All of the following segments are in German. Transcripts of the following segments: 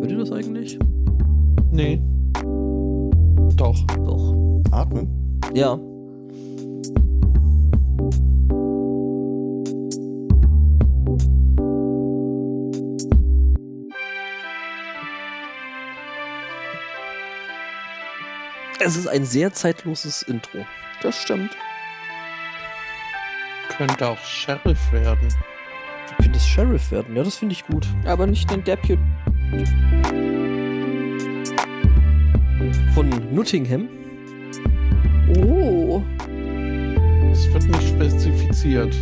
Hört ihr das eigentlich? Nee. Doch. Doch. Atmen. Ja. Es ist ein sehr zeitloses Intro. Das stimmt. Könnte auch Sheriff werden. Es Sheriff werden. Ja, das finde ich gut. Aber nicht den Deputy. Von Nottingham. Oh. Es wird nicht spezifiziert.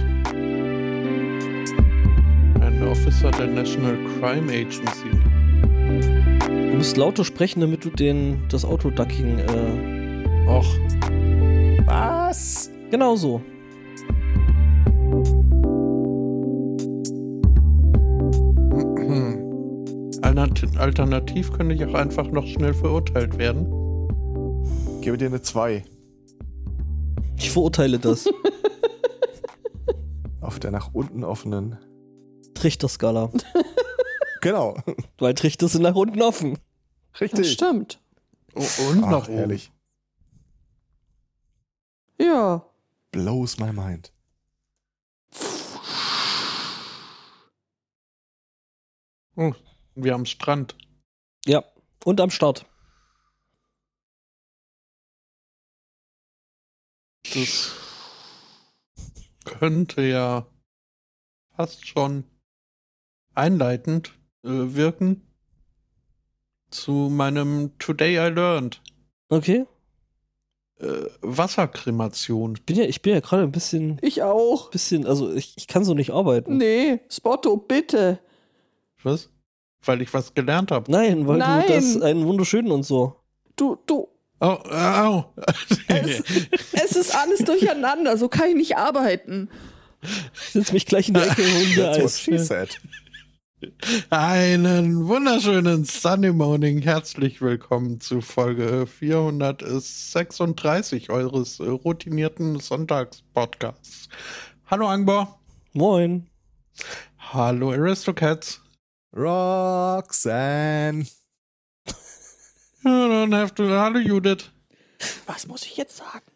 Ein Officer der National Crime Agency. Du musst lauter sprechen, damit du den, das Autoducking. Äh, Och, Was? genau so. Alternativ könnte ich auch einfach noch schnell verurteilt werden. Gebe dir eine 2 Ich verurteile das. auf der nach unten offenen. Trichterskala. Genau. Weil Trichter sind nach unten offen. Das Richtig. stimmt. Oh, und Ach, nach oben. herrlich. Ja. Blows my mind. Oh, wir am Strand. Ja. Und am Start. Das könnte ja fast schon einleitend äh, wirken zu meinem Today I Learned. Okay. Äh, Wasserkremation. Bin ja, ich bin ja gerade ein bisschen, Ich auch. bisschen, also ich, ich kann so nicht arbeiten. Nee, Spotto, bitte. Was? Weil ich was gelernt habe. Nein, weil Nein. du das einen wunderschönen und so. Du, du. Oh, au. Es, es ist alles durcheinander. So kann ich nicht arbeiten. Ich setz mich gleich in die Ecke und That's what. Einen wunderschönen Sunday Morning. Herzlich willkommen zu Folge 436 eures routinierten Sonntagspodcasts. Hallo Angbor. Moin. Hallo Aristocats. Roxanne. I don't have to. Hallo Judith. Was muss ich jetzt sagen?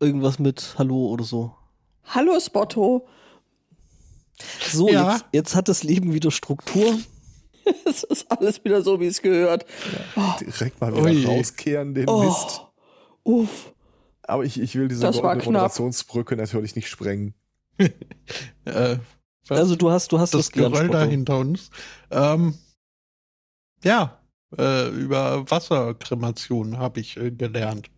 Irgendwas mit Hallo oder so. Hallo, Spotto. So, Ja. jetzt, jetzt hat das Leben wieder Struktur. Es ist alles wieder so, wie es gehört. Direkt mal wieder Ui. rauskehren, den Oh. Mist. Uff. Aber ich, ich will diese. Moderationsbrücke natürlich nicht sprengen. Äh? Also du hast, du hast das, das Geröll gelernt, da hinter uns. Ähm, ja, äh, über Wasserkremation habe ich äh, gelernt.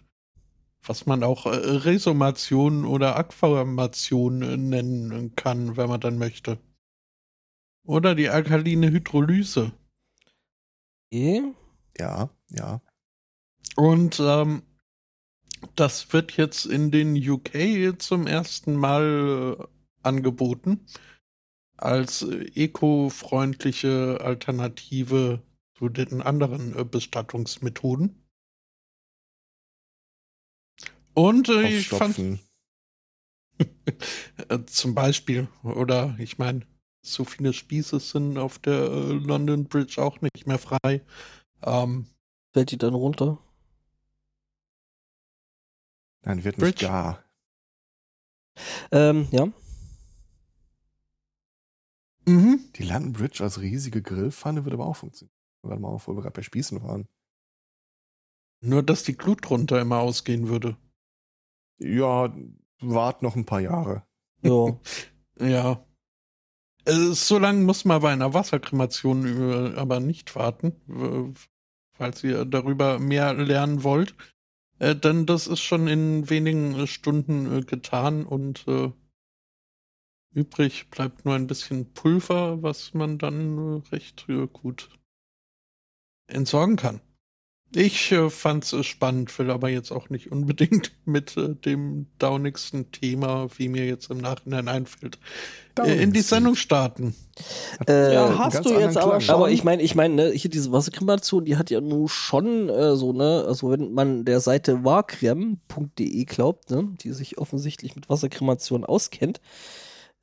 Was man auch äh, Resumation oder Aquamation äh, nennen kann, wenn man dann möchte. Oder die alkaline Hydrolyse. Okay. Ja, ja. Und ähm, das wird jetzt in den UK zum ersten Mal äh, angeboten als äh, eco-freundliche Alternative zu den anderen äh, Bestattungsmethoden. Und äh, ich fand äh, zum Beispiel, oder ich meine, so viele Spieße sind auf der äh, London Bridge auch nicht mehr frei. Ähm, Fällt die dann runter? Nein, wird Bridge. nicht gar. Ähm, ja. Mhm. Die London Bridge als riesige Grillpfanne würde aber auch funktionieren. Warte mal auf, wo wir gerade bei Spießen waren. Nur, dass die Glut drunter immer ausgehen würde. Ja, wart noch ein paar Jahre. Ja. Ja. So lange muss man bei einer Wasserkremation aber nicht warten, falls ihr darüber mehr lernen wollt. Äh, denn das ist schon in wenigen Stunden äh, getan und äh, übrig bleibt nur ein bisschen Pulver, was man dann äh, recht äh, gut entsorgen kann. Ich äh, fand's äh, spannend, will aber jetzt auch nicht unbedingt mit äh, dem daunigsten Thema, wie mir jetzt im Nachhinein einfällt, äh, in die Sendung starten. Äh, Ja, hast du jetzt aber schon. Aber ich meine, ich meine, ne, hier diese Wasserkremation, die hat ja nur schon äh, so, ne, also wenn man der Seite warkrem.de glaubt, ne, die sich offensichtlich mit Wasserkremation auskennt,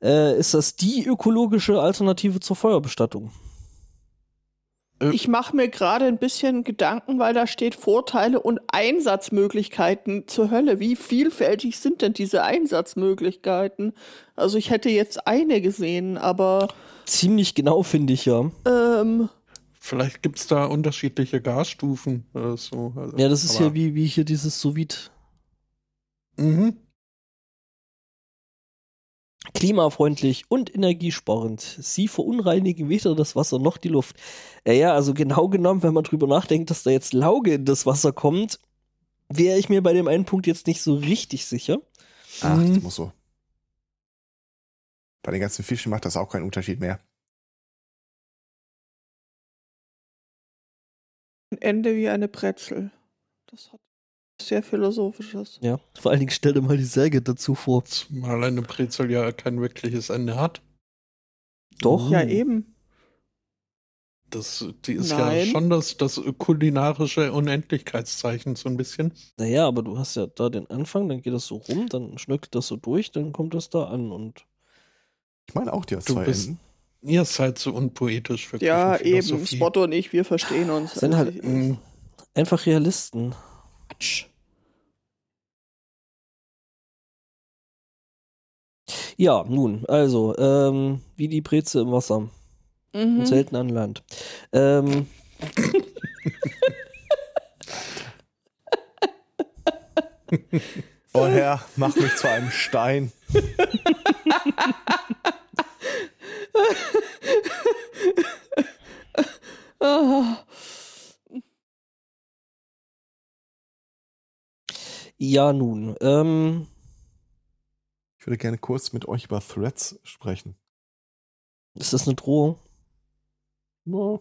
äh, ist das die ökologische Alternative zur Feuerbestattung. Ich mache mir gerade ein bisschen Gedanken, weil da steht Vorteile und Einsatzmöglichkeiten zur Hölle. Wie vielfältig sind denn diese Einsatzmöglichkeiten? Also ich hätte jetzt eine gesehen, aber Ziemlich genau, finde ich ja. ähm, Vielleicht gibt es da unterschiedliche Gasstufen oder so. Also, Ja, das ist ja wie, wie hier dieses sous Mhm. Klimafreundlich und energiesparend. Sie verunreinigen weder das Wasser noch die Luft. Ja, ja, also genau genommen, wenn man drüber nachdenkt, dass da jetzt Lauge in das Wasser kommt, wäre ich mir bei dem einen Punkt jetzt nicht so richtig sicher. Ach, Mhm. das muss so. Bei den ganzen Fischen macht das auch keinen Unterschied mehr. ein Ende wie eine Brezel. Das hat sehr philosophisches. Ja, vor allen Dingen stell dir mal die Särge dazu vor. Zumal eine Brezel ja kein wirkliches Ende hat. Doch. Ja, eben. Das, die ist Nein. ja schon das, das kulinarische Unendlichkeitszeichen so ein bisschen. Naja, aber du hast ja da den Anfang, dann geht das so rum, dann schnückt das so durch, dann kommt das da an und Ich meine auch, die hat Du zwei bist- Enden. Ihr seid so unpoetisch für Ja, eben. Spotto und ich, wir verstehen uns. Sind Also, halt- einfach Realisten. Quatsch. Ja, nun, also, ähm, wie die Breze im Wasser. Mhm. Und selten an Land. Ähm, Oh Herr, mach mich zu einem Stein. Ja, nun, ähm, Ich würde gerne kurz mit euch über Threads sprechen. ist das eine Drohung? Ja.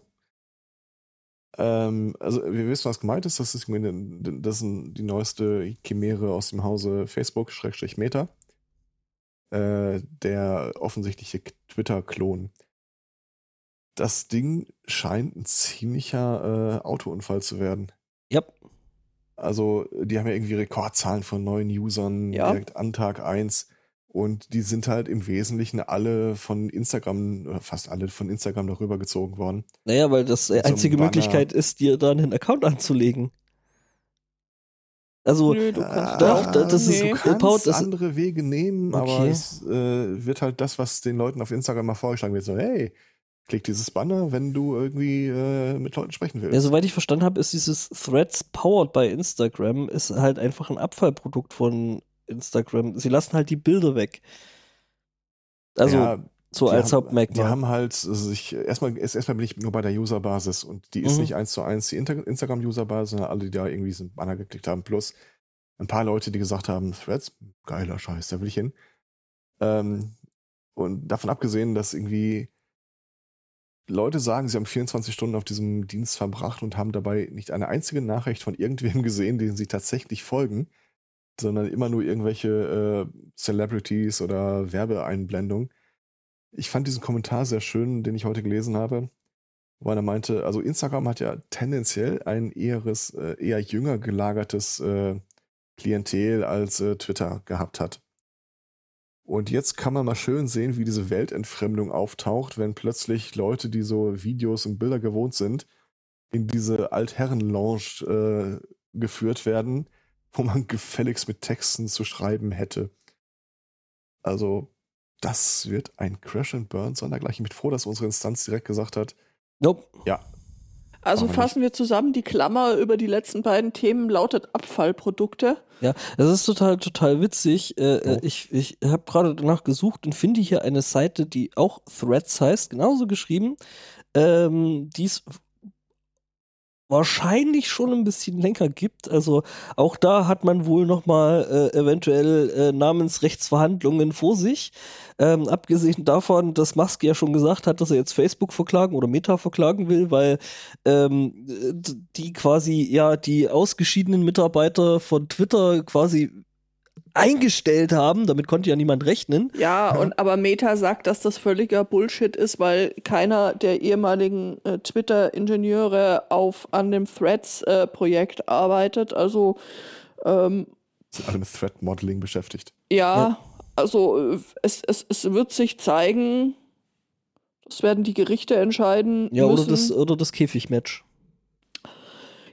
Ähm, also wir wissen, was gemeint ist. Das ist, das ist die neueste Chimäre aus dem Hause Facebook, Schrägstrich Meta. Äh, der offensichtliche Twitter-Klon. Das Ding scheint ein ziemlicher äh, Autounfall zu werden. Ja. Also, die haben ja irgendwie Rekordzahlen von neuen Usern Ja. direkt an Tag 1. Und die sind halt im Wesentlichen alle von Instagram, oder fast alle von Instagram darüber gezogen worden. Naja, weil das die so einzige Banner. Möglichkeit ist, dir da einen Account anzulegen. Also, Nö, du kannst doch, das ist- du nee. kannst das- andere Wege nehmen, aber Okay. es äh, wird halt das, was den Leuten auf Instagram mal vorgeschlagen wird, so, hey, klick dieses Banner, wenn du irgendwie äh, mit Leuten sprechen willst. ja, soweit ich verstanden habe, ist dieses Threads powered by Instagram ist halt einfach ein Abfallprodukt von Instagram. Sie lassen halt die Bilder weg. Also, ja, so als haben, Hauptmerkmal. Die haben halt sich, erstmal, erst- erstmal bin ich nur bei der Userbasis und die ist Mhm. nicht eins zu eins die Instagram-Userbasis, sondern alle, die da irgendwie so ein Banner geklickt haben, plus ein paar Leute, die gesagt haben, Threads, geiler Scheiß, da will ich hin. Ähm, und davon abgesehen, dass irgendwie Leute sagen, sie haben 24 Stunden auf diesem Dienst verbracht und haben dabei nicht eine einzige Nachricht von irgendwem gesehen, denen sie tatsächlich folgen, sondern immer nur irgendwelche äh, Celebrities oder Werbeeinblendungen. Ich fand diesen Kommentar sehr schön, den ich heute gelesen habe, weil er meinte, also Instagram hat ja tendenziell ein eheres, äh, eher jünger gelagertes äh, Klientel als äh, Twitter gehabt hat. Und jetzt kann man mal schön sehen, wie diese Weltentfremdung auftaucht, wenn plötzlich Leute, die so Videos und Bilder gewohnt sind, in diese Altherren-Lounge äh, geführt werden, wo man gefälligst mit Texten zu schreiben hätte. Also, das wird ein Crash and Burn sondergleichen. Ich bin froh, dass unsere Instanz direkt gesagt hat, Nope. Also Aber fassen wir zusammen, die Klammer über die letzten beiden Themen lautet Abfallprodukte. Ja, das ist total, total witzig. Äh, äh, Oh. Ich, ich habe gerade danach gesucht und finde hier eine Seite, die auch Threads heißt, genauso geschrieben. Ähm, die es wahrscheinlich schon ein bisschen länger gibt. Also auch da hat man wohl noch mal äh, eventuell äh, Namensrechtsverhandlungen vor sich. Ähm, abgesehen davon, dass Musk ja schon gesagt hat, dass er jetzt Facebook verklagen oder Meta verklagen will, weil ähm, die quasi ja die ausgeschiedenen Mitarbeiter von Twitter quasi eingestellt haben. Damit konnte ja niemand rechnen. Ja, und aber Meta sagt, dass das völliger Bullshit ist, weil keiner der ehemaligen äh, Twitter-Ingenieure auf an dem Threads-Projekt arbeitet. Also ähm, sind alle mit Threat Modeling beschäftigt. ja, Ja. Also es, es, es wird sich zeigen, das werden die Gerichte entscheiden. Ja, müssen. oder das, oder das Käfigmatch.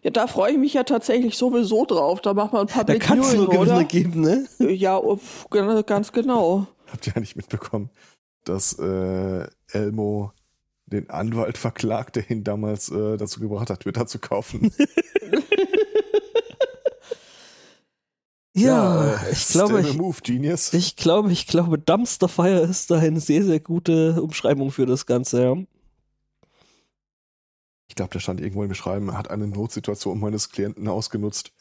Ja, da freue ich mich ja tatsächlich sowieso drauf. Da macht man ein paar Da kann es nur Gewinne geben, ne? Ja, ganz genau. Habt ihr ja nicht mitbekommen, dass äh, Elmo den Anwalt verklagt, der ihn damals äh, dazu gebracht hat, Twitter zu kaufen? Ja, ja ich glaube, ich, move, ich glaube, ich glaube, Dumpster Fire ist da eine sehr, sehr gute Umschreibung für das Ganze, ja. Ich glaube, da stand irgendwo im Beschreiben, er hat eine Notsituation meines Klienten ausgenutzt.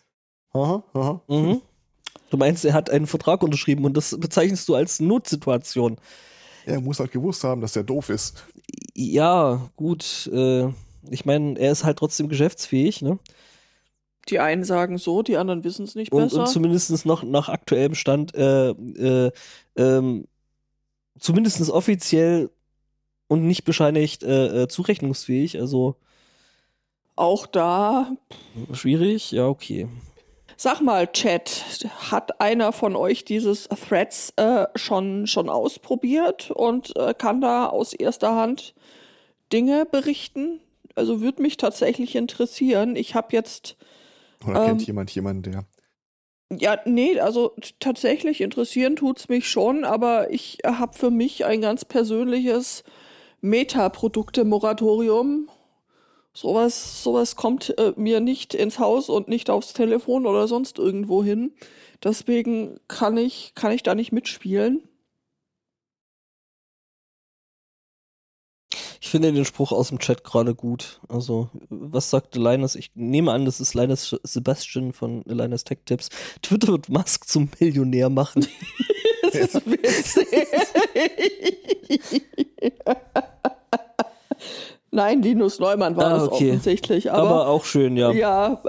Aha, aha. Mhm. Du meinst, er hat einen Vertrag unterschrieben und das bezeichnest du als Notsituation. Er muss halt gewusst haben, dass der doof ist. Ja, gut. Äh, ich meine, er ist halt trotzdem geschäftsfähig, ne? Die einen sagen so, die anderen wissen es nicht und, besser. Und zumindest noch nach aktuellem Stand, äh, äh, ähm, zumindest offiziell und nicht bescheinigt äh, äh, zurechnungsfähig. Also auch da schwierig. Ja, okay. Sag mal, Chat, hat einer von euch dieses Threads äh, schon, schon ausprobiert und äh, kann da aus erster Hand Dinge berichten? Also würde mich tatsächlich interessieren. Ich habe jetzt oder ähm, kennt jemand jemanden, der? Ja, nee, also tatsächlich interessieren tut's mich schon, aber ich habe für mich ein ganz persönliches Meta-Produkte-Moratorium. Sowas, sowas kommt äh, mir nicht ins Haus und nicht aufs Telefon oder sonst irgendwo hin. Deswegen kann ich, kann ich da nicht mitspielen. Ich finde den Spruch aus dem Chat gerade gut. Also, was sagte Linus? Ich nehme an, das ist Linus Sebastian von Linus Tech Tips. Twitter wird Musk zum Millionär machen. das ist witzig. Nein, Linus Neumann war ah, okay. das offensichtlich. Aber, aber, auch schön, ja. Ja,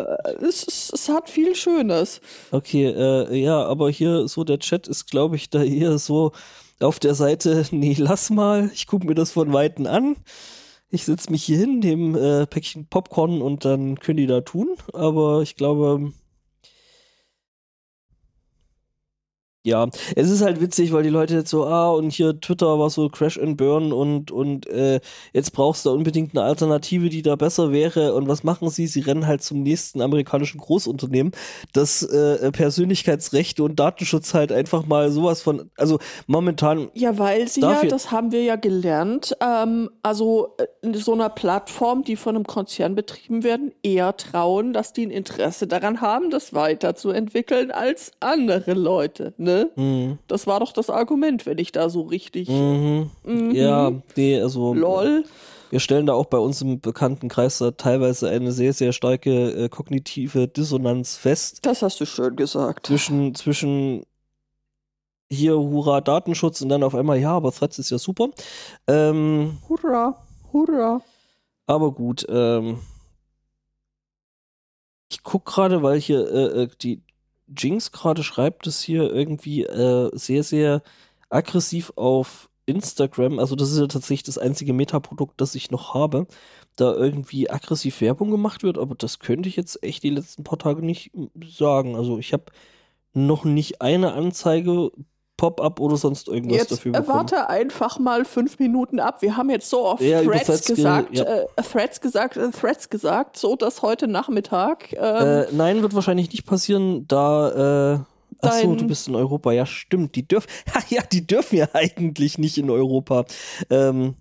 es, es hat viel Schönes. Okay, äh, ja, aber hier so der Chat ist, glaube ich, da eher so auf der Seite, nee, lass mal, ich gucke mir das von Weitem an. Ich setze mich hier hin, nehme äh, Päckchen Popcorn und dann können die da tun. Aber ich glaube, ja, es ist halt witzig, weil die Leute jetzt so, ah, und hier Twitter war so Crash and Burn und, und äh, jetzt brauchst du unbedingt eine Alternative, die da besser wäre. Und was machen sie? Sie rennen halt zum nächsten amerikanischen Großunternehmen, das äh, Persönlichkeitsrechte und Datenschutz halt einfach mal sowas von, also momentan. Ja, weil sie ja, das haben wir ja gelernt, ähm, also äh, in so einer Plattform, die von einem Konzern betrieben werden, eher trauen, dass die ein Interesse daran haben, das weiterzuentwickeln als andere Leute. Ne? Mhm. Das war doch das Argument, wenn ich da so richtig. Mhm. Mhm. Ja, nee, also. Lol. Wir stellen da auch bei uns im bekannten Kreis da teilweise eine sehr, sehr starke äh, kognitive Dissonanz fest. Das hast du schön gesagt. Zwischen, zwischen hier Hurra Datenschutz und dann auf einmal, ja, aber Threads ist ja super. Ähm, hurra, hurra. Aber gut, ähm, ich guck gerade, weil hier äh, äh die, Jinx gerade schreibt es hier irgendwie äh, sehr, sehr aggressiv auf Instagram. Also das ist ja tatsächlich das einzige Metaprodukt, das ich noch habe. Da irgendwie aggressiv Werbung gemacht wird, aber das könnte ich jetzt echt die letzten paar Tage nicht sagen. Also ich habe noch nicht eine Anzeige Pop-up oder sonst irgendwas jetzt dafür bekommen. Warte einfach mal fünf Minuten ab. Wir haben jetzt so oft ja, Threads gesagt, ja. äh, Threads gesagt, äh, Threads gesagt, so dass heute Nachmittag. Ähm, äh, nein, wird wahrscheinlich nicht passieren, da. Äh, Achso, du bist in Europa. Ja, stimmt. Die dürfen, ja, die dürfen ja eigentlich nicht in Europa. Ähm,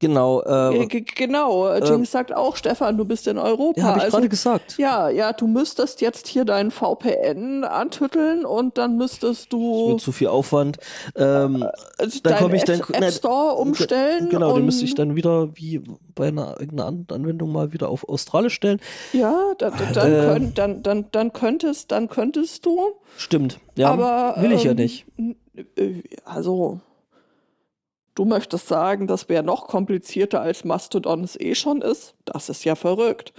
Genau. Äh, genau. Äh, Jinx äh, sagt auch, Stefan, du bist in Europa. Ja, habe ich also, gerade gesagt. Ja, ja, du müsstest jetzt hier deinen VPN antütteln und dann müsstest du. Zu viel Aufwand. Ähm, äh, dann komme ich dann. App Store umstellen. Genau, den müsste ich dann wieder wie bei einer irgendeiner Anwendung mal wieder auf Australisch stellen. Ja, da, da, dann, äh, könnt, dann, dann, dann könntest, dann könntest du. Stimmt. Ja, aber will ich ähm, ja nicht. Äh, also Du möchtest sagen, das wäre noch komplizierter als Mastodon es eh schon ist? Das ist ja verrückt.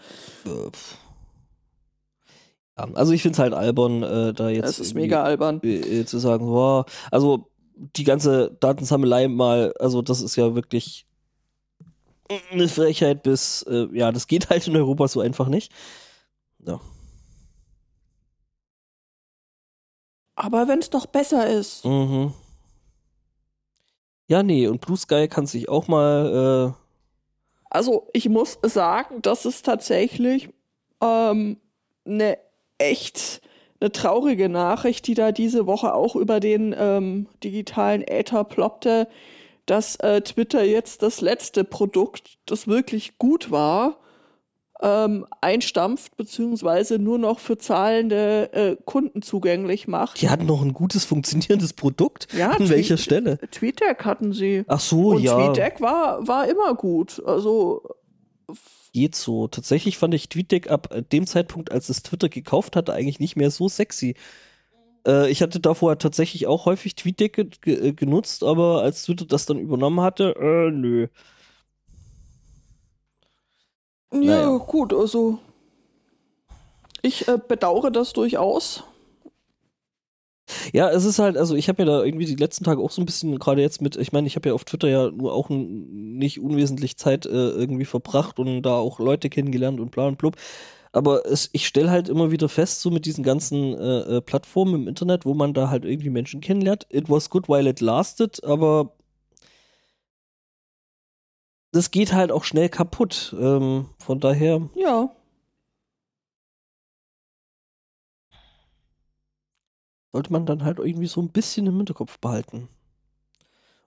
Ja, also ich finde es halt albern, äh, da jetzt. Es ist mega albern. Äh, zu sagen, wow, also die ganze Datensammelei mal, also das ist ja wirklich eine Frechheit bis, äh, ja, das geht halt in Europa so einfach nicht. Ja. Aber wenn es doch besser ist. Mhm. Ja, nee, und Blue Sky kann sich auch mal. Äh also, ich muss sagen, das ist tatsächlich ähm, eine echt eine traurige Nachricht, die da diese Woche auch über den ähm, digitalen Äther ploppte, dass äh, Twitter jetzt das letzte Produkt, das wirklich gut war, ähm, einstampft, beziehungsweise nur noch für zahlende äh, Kunden zugänglich macht. Die hatten noch ein gutes funktionierendes Produkt? Ja, An welcher Stelle? TweetDeck hatten sie. Ach so, Und ja. TweetDeck war, war immer gut. Also geht so. Tatsächlich fand ich TweetDeck ab dem Zeitpunkt, als es Twitter gekauft hatte, eigentlich nicht mehr so sexy. Äh, ich hatte davor tatsächlich auch häufig TweetDeck ge ge genutzt, aber als Twitter das dann übernommen hatte, äh, nö. Ja, Naja. gut, also ich äh, bedauere das durchaus. Ja, es ist halt, also ich habe ja da irgendwie die letzten Tage auch so ein bisschen, gerade jetzt mit, ich meine, ich habe ja auf Twitter ja nur auch nicht unwesentlich Zeit äh, irgendwie verbracht und da auch Leute kennengelernt und bla und blub. Aber es, ich stelle halt immer wieder fest, so mit diesen ganzen äh, äh, Plattformen im Internet, wo man da halt irgendwie Menschen kennenlernt. It was good while it lasted, aber das geht halt auch schnell kaputt. Ähm, von daher, Ja. sollte man dann halt irgendwie so ein bisschen im Hinterkopf behalten.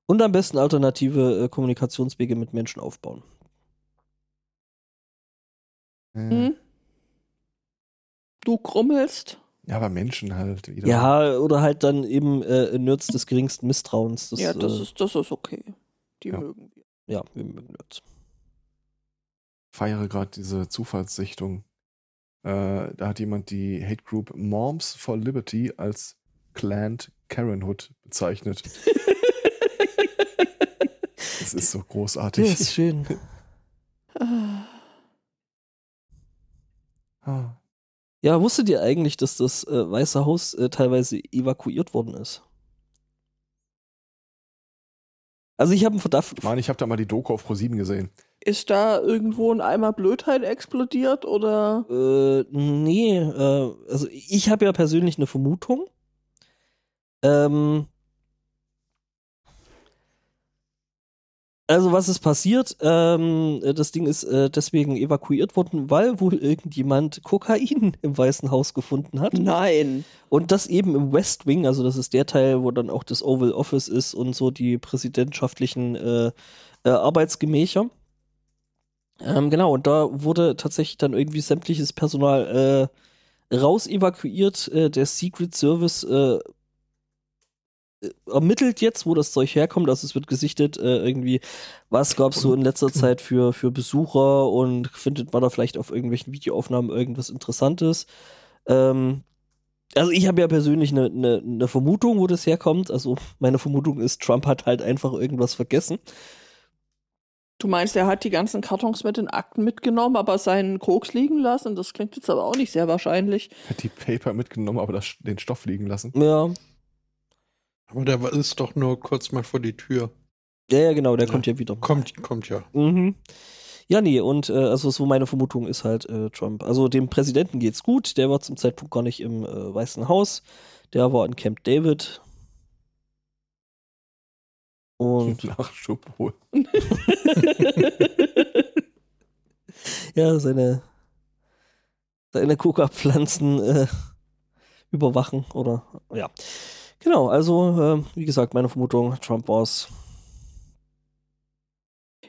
Und am besten alternative äh, Kommunikationswege mit Menschen aufbauen. Hm. Hm? Du krummelst. Ja, aber Menschen halt wieder. Ja, oder halt dann eben äh, Nerds des geringsten Misstrauens. Das, ja, das äh, ist, das ist okay. Die Ja. mögen wir. Ja, wir mögen Nerds. feiere gerade diese Zufallssichtung. Äh, da hat jemand die Hate Group Moms for Liberty als Planned Karenhood bezeichnet. Das ist so großartig. Ja, ist schön. Ah. Ja, wusstet ihr eigentlich, dass das äh, Weiße Haus äh, teilweise evakuiert worden ist? Also ich habe einen Verdacht. Mann, ich habe da mal die Doku auf Pro7 gesehen. Ist da irgendwo ein Eimer Blödheit explodiert oder? Äh, nee, äh, also ich habe ja persönlich eine Vermutung. Ähm, also was ist passiert? Ähm, das Ding ist äh, deswegen evakuiert worden, weil wohl irgendjemand Kokain im Weißen Haus gefunden hat. Nein. Und das eben im West Wing, also das ist der Teil, wo dann auch das Oval Office ist und so die präsidentschaftlichen äh, äh, Arbeitsgemächer. Ähm, genau, und da wurde tatsächlich dann irgendwie sämtliches Personal äh, raus evakuiert. Äh, der Secret Service äh, ermittelt jetzt, wo das Zeug herkommt. Also es wird gesichtet, äh, irgendwie, was gab es so in letzter Zeit für, für Besucher und findet man da vielleicht auf irgendwelchen Videoaufnahmen irgendwas Interessantes. Ähm, also ich habe ja persönlich eine ne, ne Vermutung, wo das herkommt. Also meine Vermutung ist, Trump hat halt einfach irgendwas vergessen. Du meinst, er hat die ganzen Kartons mit den Akten mitgenommen, aber seinen Koks liegen lassen? Das klingt jetzt aber auch nicht sehr wahrscheinlich. Hat die Paper mitgenommen, aber das, den Stoff liegen lassen. Ja, Aber der ist doch nur kurz mal vor die Tür. ja, ja genau, der Ja. kommt ja wieder. Kommt, kommt ja. Mhm. Ja, nee, und äh, also so meine Vermutung ist halt äh, Trump. Also dem Präsidenten geht's gut, der war zum Zeitpunkt gar nicht im äh, Weißen Haus, der war in Camp David. Und Nachschub holen. ja, seine, seine Coca-Pflanzen äh, überwachen oder ja. Genau, also äh, wie gesagt, meine Vermutung, Trump war's.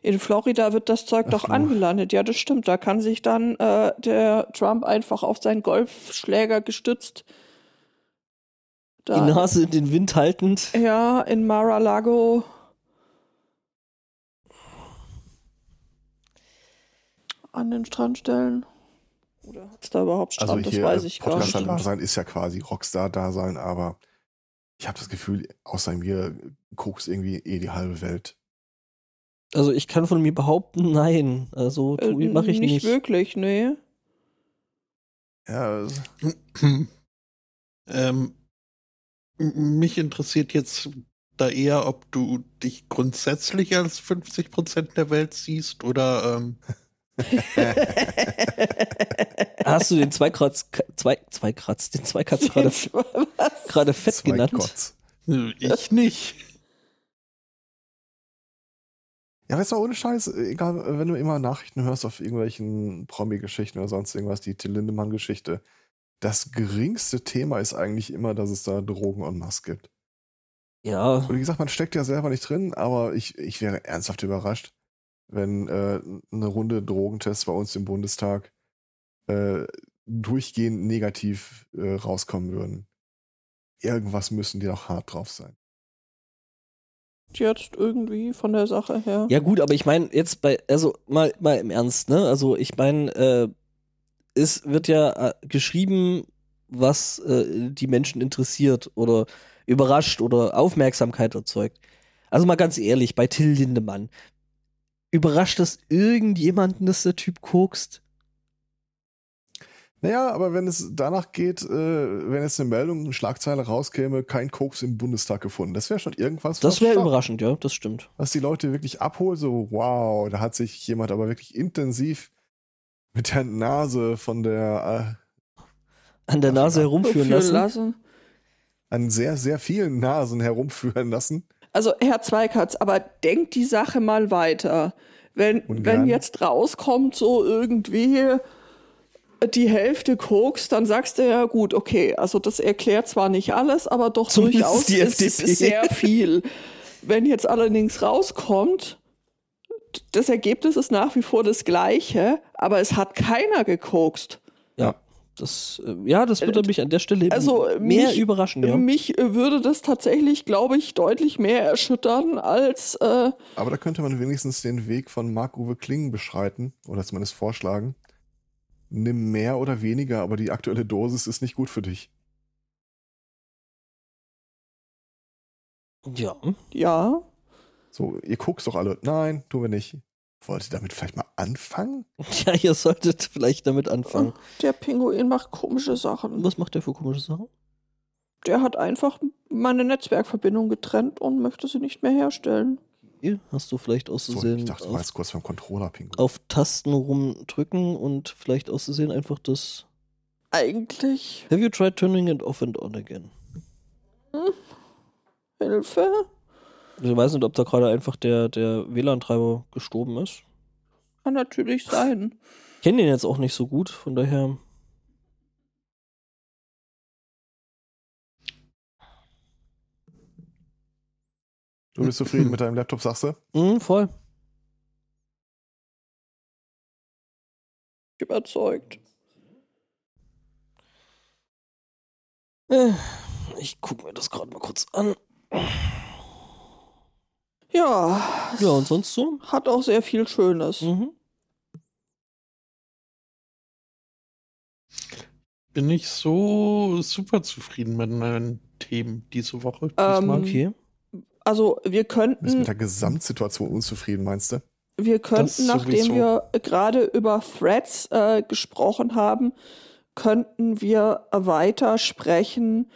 In Florida wird das Zeug Ach doch angelandet. Ja, das stimmt. Da kann sich dann äh, der Trump einfach auf seinen Golfschläger gestützt. Die Da, Nase in den Wind haltend. ja, in Mar-a-Lago. An den Strand stellen. Oder hat es da überhaupt Strand? Also das hier weiß ich gar nicht. Podcast-Dasein ist ja quasi Rockstar-Dasein, aber ich habe das Gefühl, außer mir guckst irgendwie eh die halbe Welt. Also ich kann von mir behaupten, nein. Also Äh, mache ich nicht, nicht. wirklich, nee. Ja, also, ähm, mich interessiert jetzt da eher, ob du dich grundsätzlich als 50% der Welt siehst oder ähm, Hast du den Zweikratz, zwei, Zweikratz, den Zweikratz gerade, gerade fett genannt? Kotz. Ich nicht. Ja, weißt du, ohne Scheiß, egal, wenn du immer Nachrichten hörst auf irgendwelchen Promi-Geschichten oder sonst irgendwas, die Till Lindemann-Geschichte, das geringste Thema ist eigentlich immer, dass es da Drogen en masse gibt. Ja. Und wie gesagt, man steckt ja selber nicht drin, aber ich, ich wäre ernsthaft überrascht, wenn äh, eine Runde Drogentests bei uns im Bundestag äh, durchgehend negativ äh, rauskommen würden. Irgendwas müssen die doch hart drauf sein. Jetzt irgendwie von der Sache her. Ja, gut, aber ich meine, jetzt bei, also mal, mal im Ernst, ne? Also ich meine, äh, es wird ja äh, geschrieben, was äh, die Menschen interessiert oder überrascht oder Aufmerksamkeit erzeugt. Also mal ganz ehrlich, bei Till Lindemann, überrascht das irgendjemanden, dass der Typ kokst? Naja, aber wenn es danach geht, äh, wenn jetzt eine Meldung, eine Schlagzeile rauskäme, kein Koks im Bundestag gefunden, das wäre schon irgendwas. Das wäre überraschend, ja, das stimmt. Was die Leute wirklich abholt, so wow, da hat sich jemand aber wirklich intensiv mit der Nase von der äh, an der Nase herumführen lassen. lassen. An sehr, sehr vielen Nasen herumführen lassen. Also Herr Zweikatz, aber denkt die Sache mal weiter. Wenn, wenn jetzt rauskommt, so irgendwie die Hälfte Koks, dann sagst du ja gut, okay, also das erklärt zwar nicht alles, aber doch Zumindest durchaus die ist FDP. sehr viel. Wenn jetzt allerdings rauskommt, das Ergebnis ist nach wie vor das gleiche, aber es hat keiner gekokst. Ja. Das, äh, ja, das würde mich an der Stelle also mehr mich, überraschen. Ja. Mich würde das tatsächlich, glaube ich, deutlich mehr erschüttern als. Äh aber da könnte man wenigstens den Weg von Marc-Uwe Kling beschreiten oder zumindest vorschlagen nimm mehr oder weniger, aber die aktuelle Dosis ist nicht gut für dich. Ja. Ja. So, ihr guckt doch alle. Nein, tun wir nicht. Wollt ihr damit vielleicht mal anfangen? Ja, ihr solltet vielleicht damit anfangen. Der Pinguin macht komische Sachen. Was macht der für komische Sachen? Der hat einfach meine Netzwerkverbindung getrennt und möchte sie nicht mehr herstellen. Hast du vielleicht auszusehen. So, ich dachte, du meinst kurz beim Controller Pinguin. Auf Tasten rumdrücken und vielleicht auszusehen einfach das. Eigentlich. Have you tried turning it off and on again? Hm. Hilfe? Ich weiß nicht, ob da gerade einfach der, der WLAN-Treiber gestorben ist. Kann natürlich sein. Ich kenne den jetzt auch nicht so gut, von daher. Du bist zufrieden mit deinem Laptop, sagst du? Mhm, voll. Überzeugt. Äh, ich gucke mir das gerade mal kurz an. Ja. Ja, und sonst so? Hat auch sehr viel Schönes. Mhm. Bin ich so super zufrieden mit meinen Themen diese Woche. Ähm, okay. Also wir könnten. Du bist mit der Gesamtsituation unzufrieden, meinst du? Wir könnten, nachdem wir gerade über Threads äh, gesprochen haben, könnten wir weiter sprechen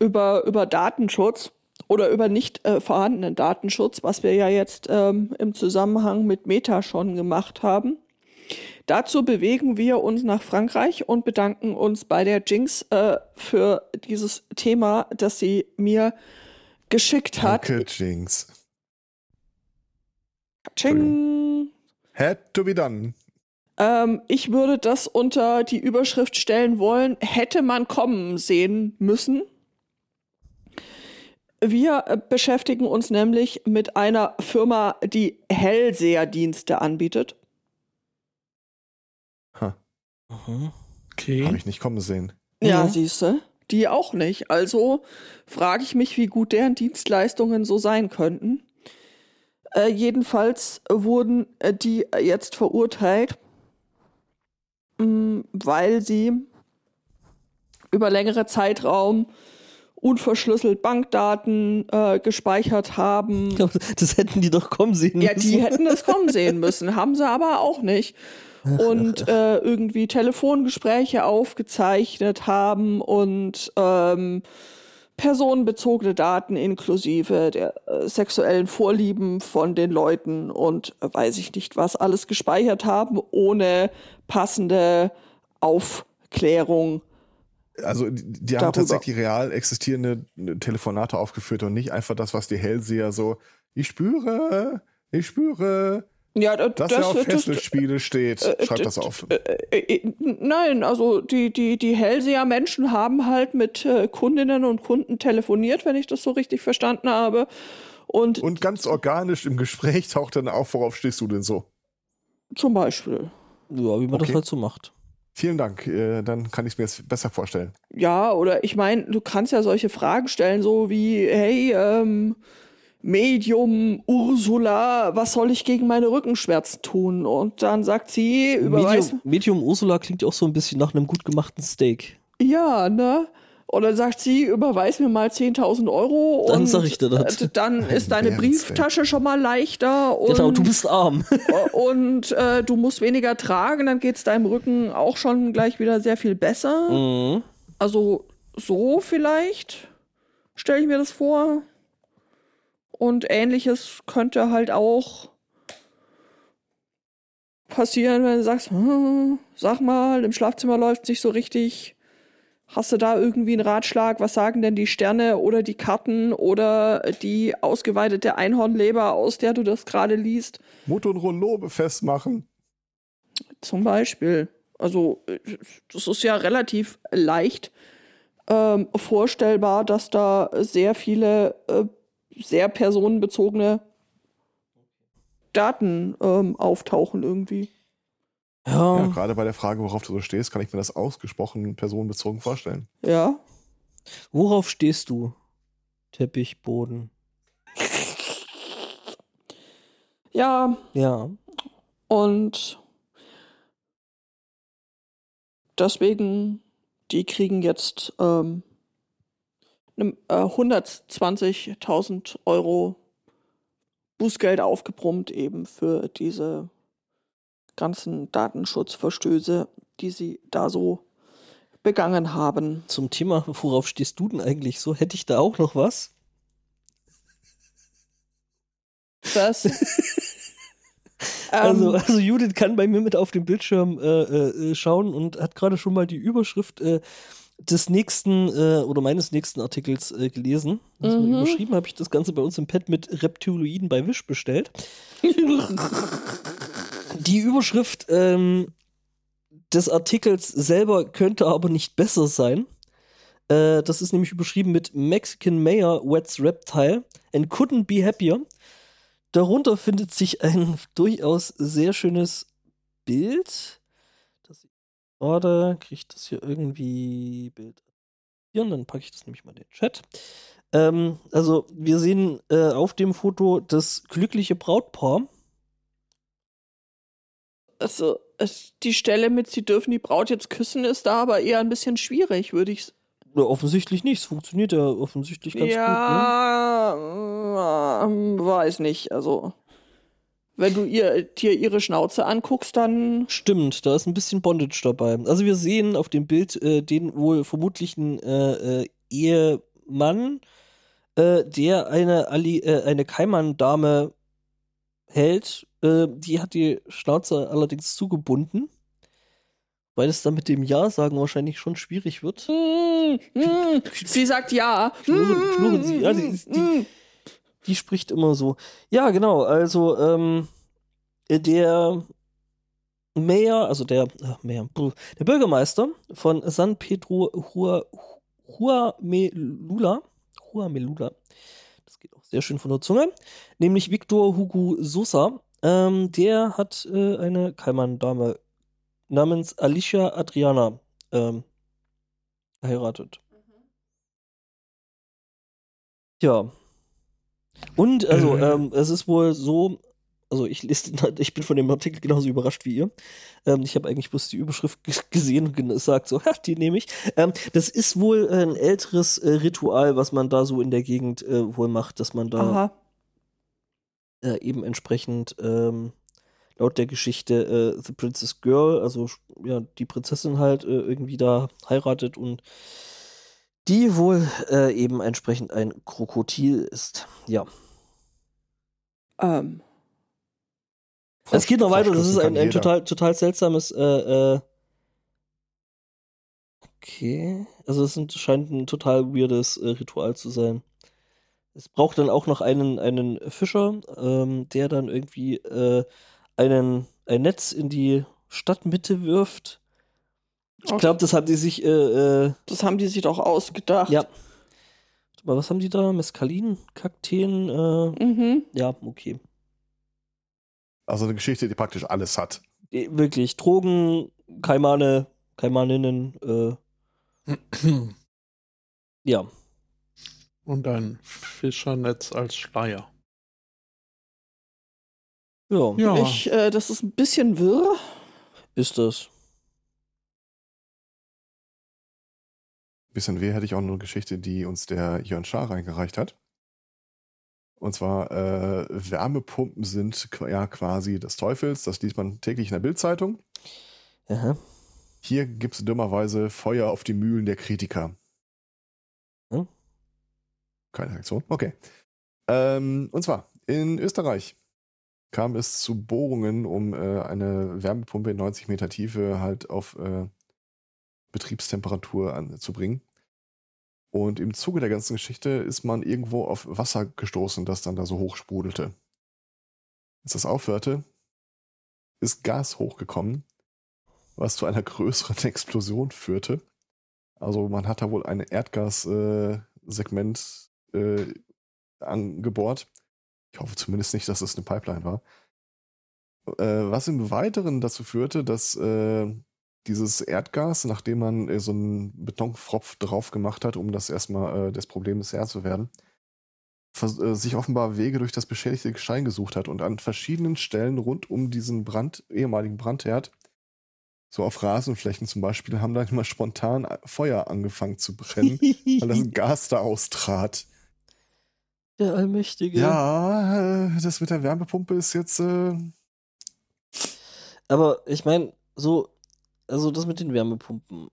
über, über Datenschutz oder über nicht äh, vorhandenen Datenschutz, was wir ja jetzt ähm, im Zusammenhang mit Meta schon gemacht haben. Dazu bewegen wir uns nach Frankreich und bedanken uns bei der Jinx äh, für dieses Thema, das sie mir geschickt hat. Danke, Jinx. Ching. Had to be done. Ähm, ich würde das unter die Überschrift stellen wollen, hätte man kommen sehen müssen. Wir äh, beschäftigen uns nämlich mit einer Firma, die Hellseherdienste anbietet. Ha. Huh. Okay. Habe ich nicht kommen sehen. Ja, mhm. siehst du die auch nicht. Also frage ich mich, wie gut deren Dienstleistungen so sein könnten. Äh, jedenfalls wurden äh, die jetzt verurteilt, mh, mm, weil sie über längere Zeitraum unverschlüsselt Bankdaten äh, gespeichert haben. Das hätten die doch kommen sehen müssen. Ja, die hätten das kommen sehen müssen, haben sie aber auch nicht und äh, irgendwie Telefongespräche aufgezeichnet haben und ähm, personenbezogene Daten inklusive der äh, sexuellen Vorlieben von den Leuten und äh, weiß ich nicht was alles gespeichert haben, ohne passende Aufklärung. Also die, die haben tatsächlich real existierende äh, Telefonate aufgeführt und nicht einfach das, was die Hellseher so, ich spüre, ich spüre, ja, das, das ja auf Fesselspiele steht. Äh, Schreibt das auf. Äh, äh, nein, also die, die, die Hellseher Menschen haben halt mit äh, Kundinnen und Kunden telefoniert, wenn ich das so richtig verstanden habe. Und, und ganz organisch im Gespräch taucht dann auf, worauf stehst du denn so? Zum Beispiel. Ja, wie man okay. das halt so macht. Vielen Dank, äh, dann kann ich es mir jetzt besser vorstellen. Ja, oder ich meine, du kannst ja solche Fragen stellen, so wie, hey, ähm, Medium Ursula, was soll ich gegen meine Rückenschmerzen tun? Und dann sagt sie, überweis. Medium, Medium Ursula klingt auch so ein bisschen nach einem gut gemachten Steak. Ja, ne? Und dann sagt sie, überweis mir mal 10.000 Euro. Dann sag ich dir das. Äh, dann ist deine Brieftasche schon mal leichter. Und, genau, du bist arm. und äh, du musst weniger tragen, dann geht es deinem Rücken auch schon gleich wieder sehr viel besser. Mhm. Also so vielleicht stelle ich mir das vor. Und ähnliches könnte halt auch passieren, wenn du sagst, hm, sag mal, im Schlafzimmer läuft es nicht so richtig. Hast du da irgendwie einen Ratschlag? Was sagen denn die Sterne oder die Karten oder die ausgeweitete Einhornleber, aus der du das gerade liest? Mut und Rollobe festmachen. Zum Beispiel. Also, das ist ja relativ leicht ähm, vorstellbar, dass da sehr viele äh, sehr personenbezogene Daten ähm, auftauchen irgendwie. Ja. ja. Gerade bei der Frage, worauf du so stehst, kann ich mir das ausgesprochen personenbezogen vorstellen. Ja. Worauf stehst du? Teppichboden. Ja. Ja. Und deswegen, die kriegen jetzt ähm, äh, 120.000 Euro Bußgeld aufgebrummt eben für diese ganzen Datenschutzverstöße, die sie da so begangen haben. Zum Thema, worauf stehst du denn eigentlich so? Hätte ich da auch noch was? Was? also, ähm. also Judith kann bei mir mit auf dem Bildschirm äh, äh, schauen und hat gerade schon mal die Überschrift äh, des nächsten äh, oder meines nächsten Artikels äh, gelesen. Also mhm. Überschrieben habe ich das Ganze bei uns im Pad mit Reptiloiden bei Wish bestellt. Die Überschrift ähm, des Artikels selber könnte aber nicht besser sein. Äh, das ist nämlich überschrieben mit Mexican Mayor wets Reptile and couldn't be happier. Darunter findet sich ein durchaus sehr schönes Bild Order, kriege ich das hier irgendwie Bild und dann packe ich das nämlich mal in den Chat. Ähm, also wir sehen äh, auf dem Foto das glückliche Brautpaar. Also die Stelle mit Sie dürfen die Braut jetzt küssen ist da aber eher ein bisschen schwierig, würde ich ja, offensichtlich nicht. Es funktioniert ja offensichtlich ganz ja, gut. Ja, ne? äh, weiß nicht. Also wenn du ihr, dir ihre Schnauze anguckst, dann. Stimmt, da ist ein bisschen Bondage dabei. Also wir sehen auf dem Bild äh, den wohl vermutlichen äh, äh, Ehemann, äh, der eine, Ali, äh, eine Kaiman-Dame hält. Äh, die hat die Schnauze allerdings zugebunden. Weil es dann mit dem Ja sagen wahrscheinlich schon schwierig wird. Mm, mm, sie sagt Ja. Knurren, knurren sie. Ja, die, die, die spricht immer so. Ja, genau, also ähm, der Mayor, also der, äh, Mayor, der Bürgermeister von San Pedro Huamelula, Huamelula, auch sehr schön von der Zunge, nämlich Victor Hugo Sosa, ähm, der hat äh, eine Kaiman-Dame namens Alicia Adriana ähm, geheiratet. Mhm. Ja, und also, äh. ähm, es ist wohl so, also ich lese, ich bin von dem Artikel genauso überrascht wie ihr. Ähm, ich habe eigentlich bloß die Überschrift gesehen und gesagt, so, die nehme ich. Ähm, das ist wohl ein älteres äh, Ritual, was man da so in der Gegend äh, wohl macht, dass man da äh, eben entsprechend ähm, laut der Geschichte äh, The Princess Girl, also ja, die Prinzessin halt äh, irgendwie da heiratet und Die wohl äh, eben entsprechend ein Krokodil ist. Ja. Ähm. Es geht noch weiter, das ist ein, ein total, total seltsames äh, äh, Okay. Also es scheint ein total weirdes äh, Ritual zu sein. Es braucht dann auch noch einen, einen Fischer, ähm, der dann irgendwie äh, einen, ein Netz in die Stadtmitte wirft. Ich okay. glaube, das haben die sich. Äh, äh, das haben die sich doch ausgedacht. Ja. Aber was haben die da? Mescalin, Kakteen? Äh, mhm. Ja, okay. Also eine Geschichte, die praktisch alles hat. Wirklich. Drogen, Kaimane, Kaimaninnen, äh, ja. Und ein Fischernetz als Schleier. Ja. ja. Ich, äh, das ist ein bisschen wirr. Ist das. Bisschen weh hätte ich auch noch eine Geschichte, die uns der Jörn Schaar reingereicht hat. Und zwar, äh, Wärmepumpen sind ja quasi des Teufels. Das liest man täglich in der Bildzeitung. Aha. Hier gibt es dummerweise Feuer auf die Mühlen der Kritiker. Hm? Keine Reaktion? Okay. Ähm, und zwar, in Österreich kam es zu Bohrungen, um äh, eine Wärmepumpe in 90 Meter Tiefe halt auf äh, Betriebstemperatur anzubringen. Und im Zuge der ganzen Geschichte ist man irgendwo auf Wasser gestoßen, das dann da so hoch sprudelte. Als das aufhörte, ist Gas hochgekommen was zu einer größeren Explosion führte. Also man hat da wohl ein Erdgassegment äh, äh, angebohrt. Ich hoffe zumindest nicht, dass es eine Pipeline war. Äh, was im Weiteren dazu führte, dass äh, dieses Erdgas, nachdem man äh, so einen Betonfropf drauf gemacht hat, um das erstmal äh, des Problems Herr zu werden, sich offenbar Wege durch das beschädigte Gestein gesucht hat und an verschiedenen Stellen rund um diesen Brand, ehemaligen Brandherd so auf Rasenflächen zum Beispiel, haben dann immer spontan Feuer angefangen zu brennen, weil das Gas da austrat. Der Allmächtige. Ja, äh, das mit der Wärmepumpe ist jetzt. Äh Aber ich meine, so, also das mit den Wärmepumpen.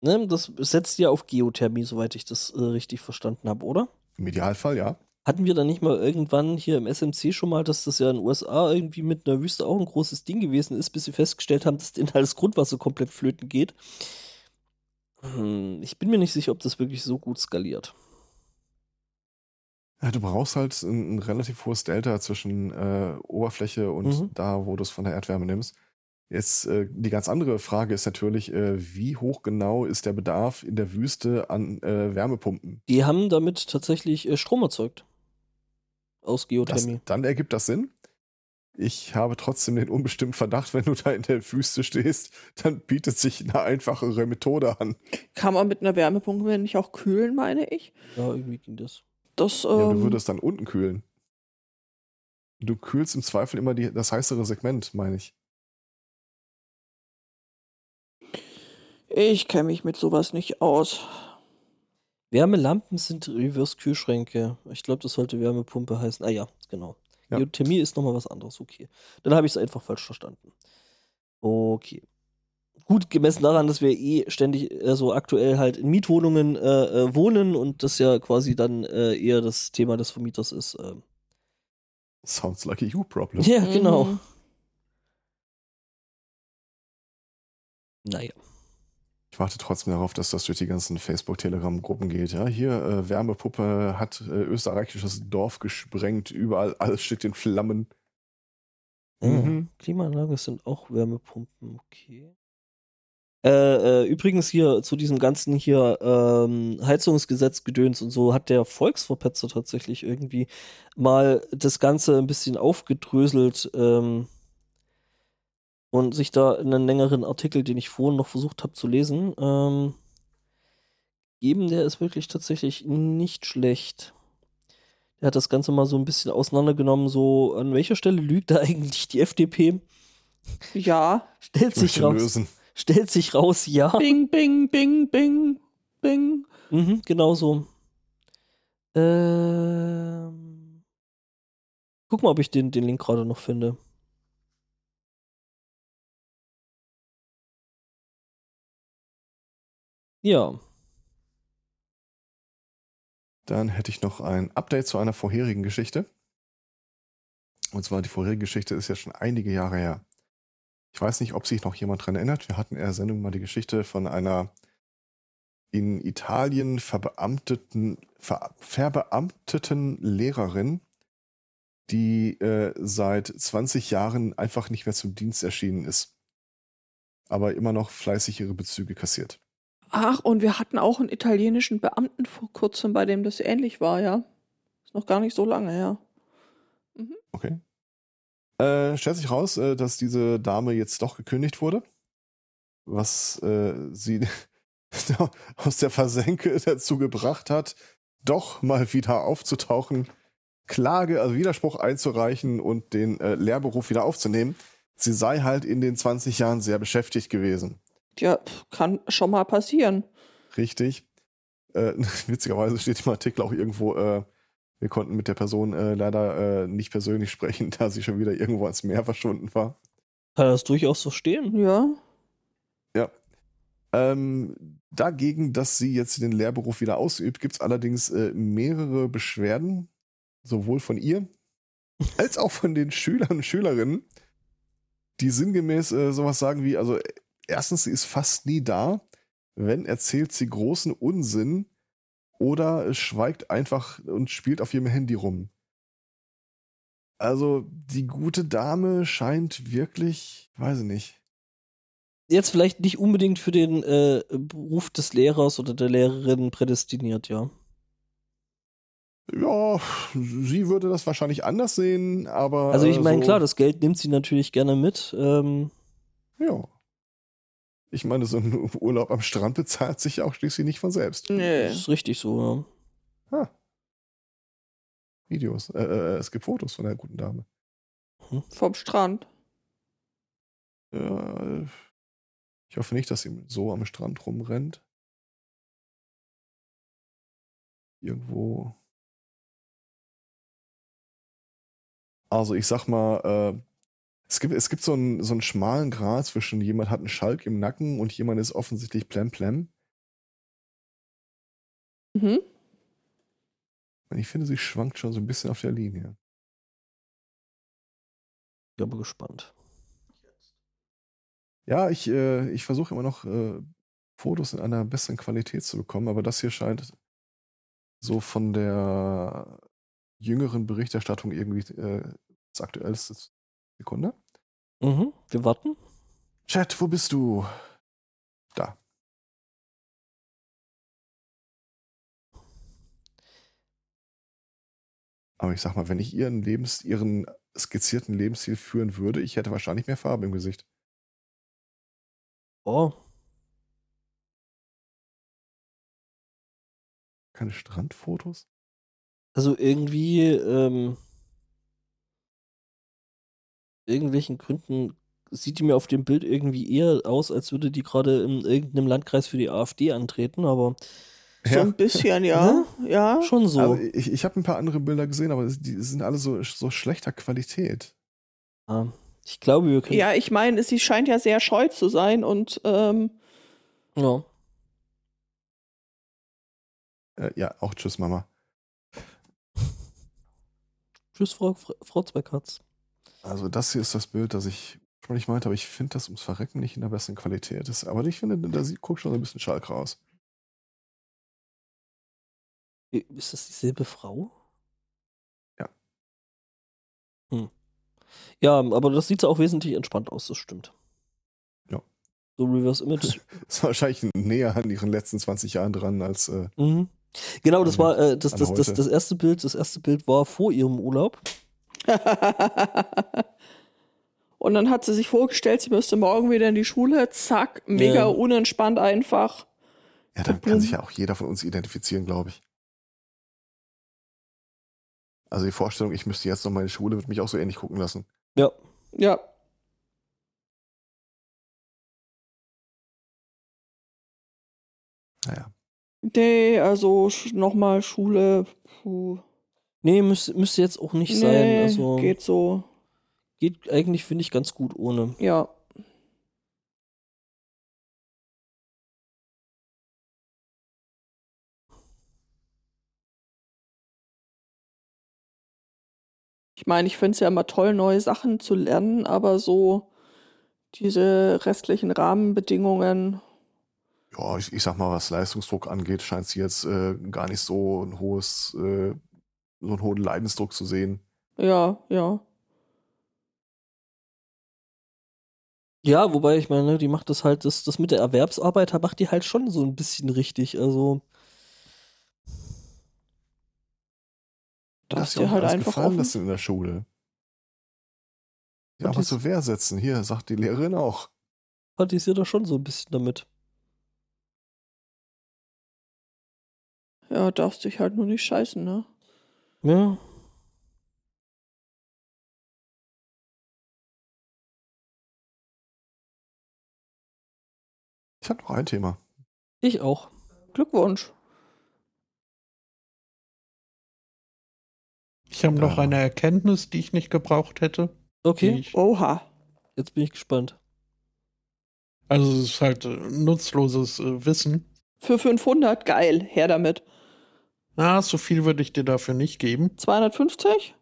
Ne, das setzt ja auf Geothermie, soweit ich das äh, richtig verstanden habe, oder? Im Idealfall, ja. Hatten wir da nicht mal irgendwann hier im SMC schon mal, dass das ja in den USA irgendwie mit einer Wüste auch ein großes Ding gewesen ist, bis sie festgestellt haben, dass denen halt das Grundwasser komplett flöten geht? Hm, ich bin mir nicht sicher, ob das wirklich so gut skaliert. Ja, du brauchst halt ein, ein relativ hohes Delta zwischen äh, Oberfläche und mhm. da, wo du es von der Erdwärme nimmst. Jetzt äh, die ganz andere Frage ist natürlich, äh, wie hoch genau ist der Bedarf in der Wüste an äh, Wärmepumpen? Die haben damit tatsächlich äh, Strom erzeugt aus Geothermie. Das, dann ergibt das Sinn. Ich habe trotzdem den unbestimmten Verdacht, wenn du da in der Wüste stehst, dann bietet sich eine einfachere Methode an. Kann man mit einer Wärmepumpe nicht auch kühlen, meine ich? Ja, irgendwie ging das. das ähm, ja, du würdest dann unten kühlen. Du kühlst im Zweifel immer die, das heißere Segment, meine ich. Ich kenne mich mit sowas nicht aus. Wärmelampen sind Reverse-Kühlschränke. Ich glaube, das sollte Wärmepumpe heißen. Ah ja, genau. Ja. Geothermie ist nochmal was anderes. Okay. Dann habe ich es einfach falsch verstanden. Okay. Gut, gemessen daran, dass wir eh ständig, also aktuell halt in Mietwohnungen äh, äh, wohnen und das ja quasi dann äh, eher das Thema des Vermieters ist. Äh. Sounds like a you problem. Ja, genau. Mhm. Naja. Ich warte trotzdem darauf, dass das durch die ganzen Facebook-Telegram-Gruppen geht. Ja, hier äh, Wärmepuppe hat äh, österreichisches Dorf gesprengt, überall alles steht in Flammen. Ja, mhm. Klimaanlage sind auch Wärmepumpen, okay. Äh, äh, übrigens hier zu diesem ganzen hier ähm, Heizungsgesetzgedöns und so hat der Volksverpetzer tatsächlich irgendwie mal das Ganze ein bisschen aufgedröselt. Ähm, und sich da einen längeren Artikel, den ich vorhin noch versucht habe zu lesen, ähm, geben, der ist wirklich tatsächlich nicht schlecht. Er hat das Ganze mal so ein bisschen auseinandergenommen, so an welcher Stelle lügt da eigentlich die FDP? Ja. Stellt sich raus. Lösen. Stellt sich raus, ja. Bing, bing, bing, bing, bing. Mhm, genau so. Ähm, guck mal, ob ich den, den Link gerade noch finde. Ja. Dann hätte ich noch ein Update zu einer vorherigen Geschichte. Und zwar die vorherige Geschichte ist ja schon einige Jahre her. Ich weiß nicht, ob sich noch jemand dran erinnert. Wir hatten in der Sendung mal die Geschichte von einer in Italien verbeamteten, ver, verbeamteten Lehrerin, die äh, seit 20 Jahren einfach nicht mehr zum Dienst erschienen ist. Aber immer noch fleißig ihre Bezüge kassiert. Ach, und wir hatten auch einen italienischen Beamten vor kurzem, bei dem das ähnlich war, ja. Ist noch gar nicht so lange her. Mhm. Okay. Äh, stellt sich raus, äh, dass diese Dame jetzt doch gekündigt wurde. Was äh, sie aus der Versenke dazu gebracht hat, doch mal wieder aufzutauchen, Klage, also Widerspruch einzureichen und den äh, Lehrberuf wieder aufzunehmen. Sie sei halt in den 20 Jahren sehr beschäftigt gewesen. Ja, kann schon mal passieren. Richtig. Äh, witzigerweise steht im Artikel auch irgendwo, äh, wir konnten mit der Person äh, leider äh, nicht persönlich sprechen, da sie schon wieder irgendwo ans Meer verschwunden war. Kann das durchaus so stehen? Ja. Ja. Ähm, dagegen, dass sie jetzt den Lehrberuf wieder ausübt, gibt es allerdings äh, mehrere Beschwerden, sowohl von ihr als auch von den Schülern und Schülerinnen, die sinngemäß äh, sowas sagen wie, also erstens, sie ist fast nie da, wenn erzählt sie großen Unsinn oder schweigt einfach und spielt auf ihrem Handy rum. Also die gute Dame scheint wirklich, weiß ich nicht. Jetzt vielleicht nicht unbedingt für den äh, Beruf des Lehrers oder der Lehrerin prädestiniert, ja. Ja, sie würde das wahrscheinlich anders sehen, aber. Also ich meine, so, klar, das Geld nimmt sie natürlich gerne mit. Ähm, ja. Ich meine, so ein Urlaub am Strand bezahlt sich auch schließlich nicht von selbst. Nee. Das ist richtig so, ja. Ah. Videos. Äh, äh, es gibt Fotos von der guten Dame. Hm. Vom Strand. Ja, ich hoffe nicht, dass sie so am Strand rumrennt. Irgendwo. Also ich sag mal, äh, es gibt, es gibt so, einen, so einen schmalen Grat zwischen jemand hat einen Schalk im Nacken und jemand ist offensichtlich plem Mhm. Und ich finde, sie schwankt schon so ein bisschen auf der Linie. Ich bin gespannt. Ja, ich, äh, ich versuche immer noch äh, Fotos in einer besseren Qualität zu bekommen, aber das hier scheint so von der jüngeren Berichterstattung irgendwie äh, das aktuellste Sekunde. Mhm, wir warten. Chat, wo bist du? Da. Aber ich sag mal, wenn ich ihren Lebens, ihren skizzierten Lebensstil führen würde, ich hätte wahrscheinlich mehr Farbe im Gesicht. Oh. Keine Strandfotos? Also irgendwie, ähm, irgendwelchen Gründen sieht die mir auf dem Bild irgendwie eher aus, als würde die gerade in irgendeinem Landkreis für die AfD antreten, aber. Ja. So ein bisschen, ja. Ne? Ja. Schon so. Also ich ich habe ein paar andere Bilder gesehen, aber die sind alle so, so schlechter Qualität. Ja, ich glaube, wir können. Ja, ich meine, sie scheint ja sehr scheu zu sein und. Ähm, ja. Äh, ja, auch tschüss, Mama. tschüss, Frau, Frau Zweckatz. Also das hier ist das Bild, das ich schon nicht meinte, aber ich finde das ums Verrecken nicht in der besten Qualität. Das, aber ich finde, da guckt schon so ein bisschen Schalk raus. Ist das dieselbe Frau? Ja. Hm. Ja, aber das sieht auch wesentlich entspannt aus, das stimmt. Ja. So Reverse Image. ist wahrscheinlich näher an ihren letzten 20 Jahren dran als. Äh, mhm. Genau, das war äh, das, das, das, das erste Bild. Das erste Bild war vor ihrem Urlaub. und dann hat sie sich vorgestellt, sie müsste morgen wieder in die Schule. Zack, mega ja. unentspannt einfach. Ja, dann kann sich ja auch jeder von uns identifizieren, glaube ich. Also die Vorstellung, ich müsste jetzt noch mal in die Schule, wird mich auch so ähnlich gucken lassen. Ja. Ja. Naja. Nee, also nochmal Schule. Puh. Nee, müß, müsste jetzt auch nicht nee, sein. Also, geht so. Geht eigentlich, finde ich, ganz gut ohne. Ja. Ich meine, ich finde es ja immer toll, neue Sachen zu lernen, aber so diese restlichen Rahmenbedingungen. Ja, ich, ich sag mal, was Leistungsdruck angeht, scheint sie jetzt äh, gar nicht so ein hohes äh, so einen hohen Leidensdruck zu sehen. Ja, ja. Ja, wobei ich meine, die macht das halt, das, das mit der Erwerbsarbeit macht die halt schon so ein bisschen richtig. Also. Da hast du halt einfach gefallen lassen in der Schule. Ja, aber zur Wehr setzen, hier, sagt die Lehrerin auch. Fantasiert doch schon so ein bisschen damit. Ja, darfst dich halt nur nicht scheißen, ne? Ja. Ich habe noch ein Thema. Ich auch. Glückwunsch. Ich habe noch eine Erkenntnis, die ich nicht gebraucht hätte. Okay. Oha. Jetzt bin ich gespannt. Also es ist halt äh, nutzloses äh, Wissen. Für 500, geil, her damit. Na, so viel würde ich dir dafür nicht geben. 250?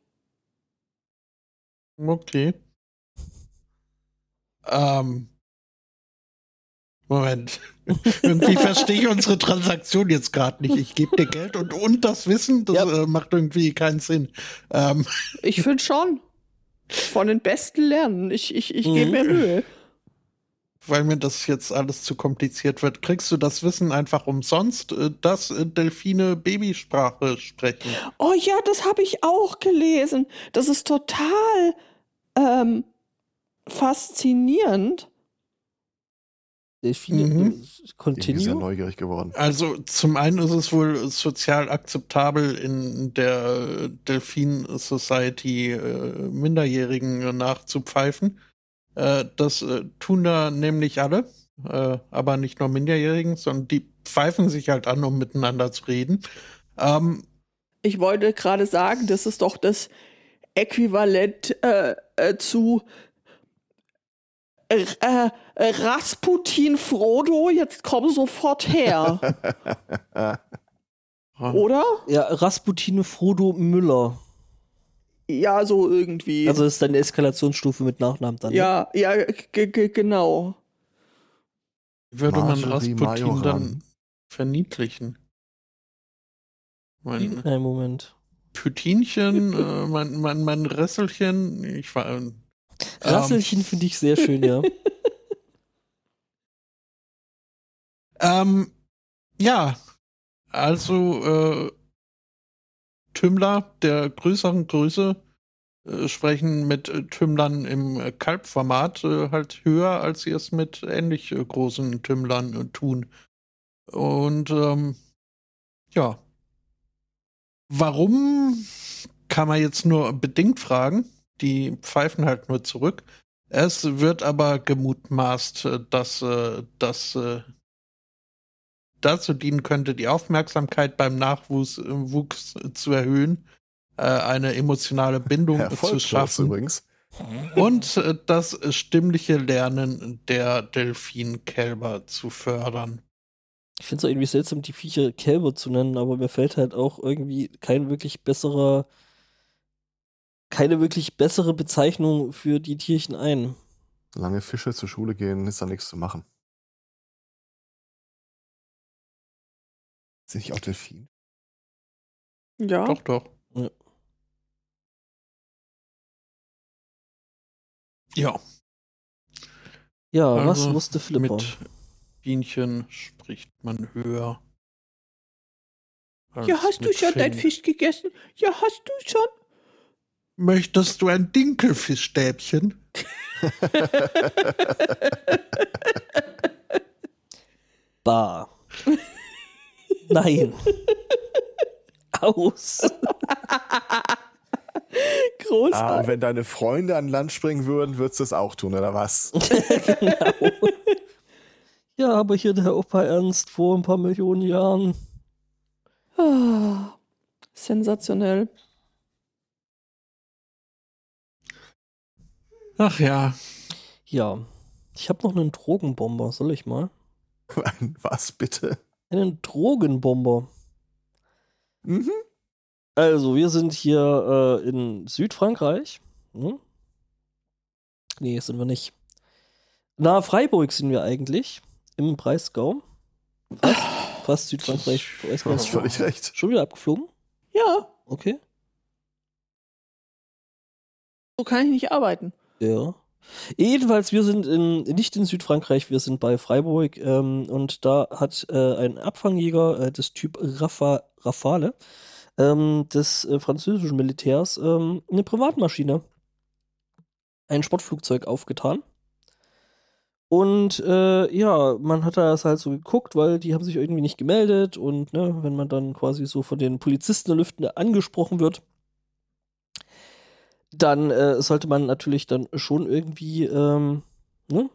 Okay. Ähm, Moment. irgendwie verstehe ich unsere Transaktion jetzt gerade nicht. Ich gebe dir Geld und, und das Wissen, das ja. äh, macht irgendwie keinen Sinn. Ähm. Ich finde schon. Von den Besten lernen. Ich, ich, ich gebe mir mhm. Mühe. Weil mir das jetzt alles zu kompliziert wird, kriegst du das Wissen einfach umsonst, äh, dass äh, Delfine Babysprache sprechen. Oh ja, das habe ich auch gelesen. Das ist total ähm, faszinierend. Delfine mhm. Continue? Ich bin sehr neugierig geworden. Also zum einen ist es wohl sozial akzeptabel in der Delfin Society äh, Minderjährigen nachzupfeifen. Äh, das äh, tun da nämlich alle, äh, aber nicht nur Minderjährigen, sondern die pfeifen sich halt an, um miteinander zu reden. Ähm, ich wollte gerade sagen, das ist doch das Äquivalent äh, äh, zu äh, äh, Rasputin Frodo, jetzt komm sofort her. Oder? Ja, Rasputin Frodo Müller. Ja, so irgendwie. Also ist dann eine Eskalationsstufe mit Nachnamen dann. Ja, ne? ja, genau. Würde man Rasputin Majoran. dann verniedlichen? Mein Nein, Moment. Pütinchen, äh, mein, mein, mein Resselchen, ich war. Äh, Rasselchen ähm, finde ich sehr schön, ja. ähm, ja, also äh, Tümmler der größeren Größe äh, sprechen mit äh, Tümmlern im äh, Kalbformat äh, halt höher, als sie es mit ähnlich äh, großen Tümmlern tun. Und ähm, ja. Warum kann man jetzt nur bedingt fragen? die pfeifen halt nur zurück. Es wird aber gemutmaßt, dass das dazu dienen könnte, die Aufmerksamkeit beim Nachwuchs Wuchs zu erhöhen, äh, eine emotionale Bindung zu schaffen. Übrigens. Und äh, das stimmliche Lernen der Delfinkälber zu fördern. Ich finde es irgendwie seltsam, die Viecher Kälber zu nennen, aber mir fällt halt auch irgendwie kein wirklich besserer keine wirklich bessere Bezeichnung für die Tierchen ein. Solange Fische zur Schule gehen, ist da nichts zu machen. Sind nicht auch Delfin? Ja. Doch, doch. Ja. Ja. Ja, also was wusste Flipper? Mit Bienchen spricht man höher. Ja, hast du schon dein Fisch gegessen? Ja, hast du schon? Möchtest du ein Dinkelfischstäbchen? Bar. Nein. Aus. Großartig. Ah, wenn deine Freunde an Land springen würden, würdest du es auch tun, oder was? genau. Ja, aber hier der Opa Ernst vor ein paar Millionen Jahren. Ah, sensationell. Ach ja. Ja. Ich habe noch einen Drogenbomber. Soll ich mal? Was bitte? Einen Drogenbomber. Mhm. Also, wir sind hier äh, in Südfrankreich. Hm? Nee, sind wir nicht. Na, Freiburg sind wir eigentlich. Im Breisgau. Fast, fast Südfrankreich. Du hast völlig recht. Schon wieder abgeflogen? Ja, Okay. so kann ich nicht arbeiten. Ja. Jedenfalls, wir sind in, nicht in Südfrankreich, wir sind bei Freiburg ähm, und da hat äh, ein Abfangjäger äh, des Typ Rafa, Rafale ähm, des äh, französischen Militärs ähm, eine Privatmaschine, ein Sportflugzeug aufgetan. Und äh, ja, man hat das halt so geguckt, weil die haben sich irgendwie nicht gemeldet und ne, wenn man dann quasi so von den Polizisten der Lüften angesprochen wird, dann äh, sollte man natürlich dann schon irgendwie ähm, ne?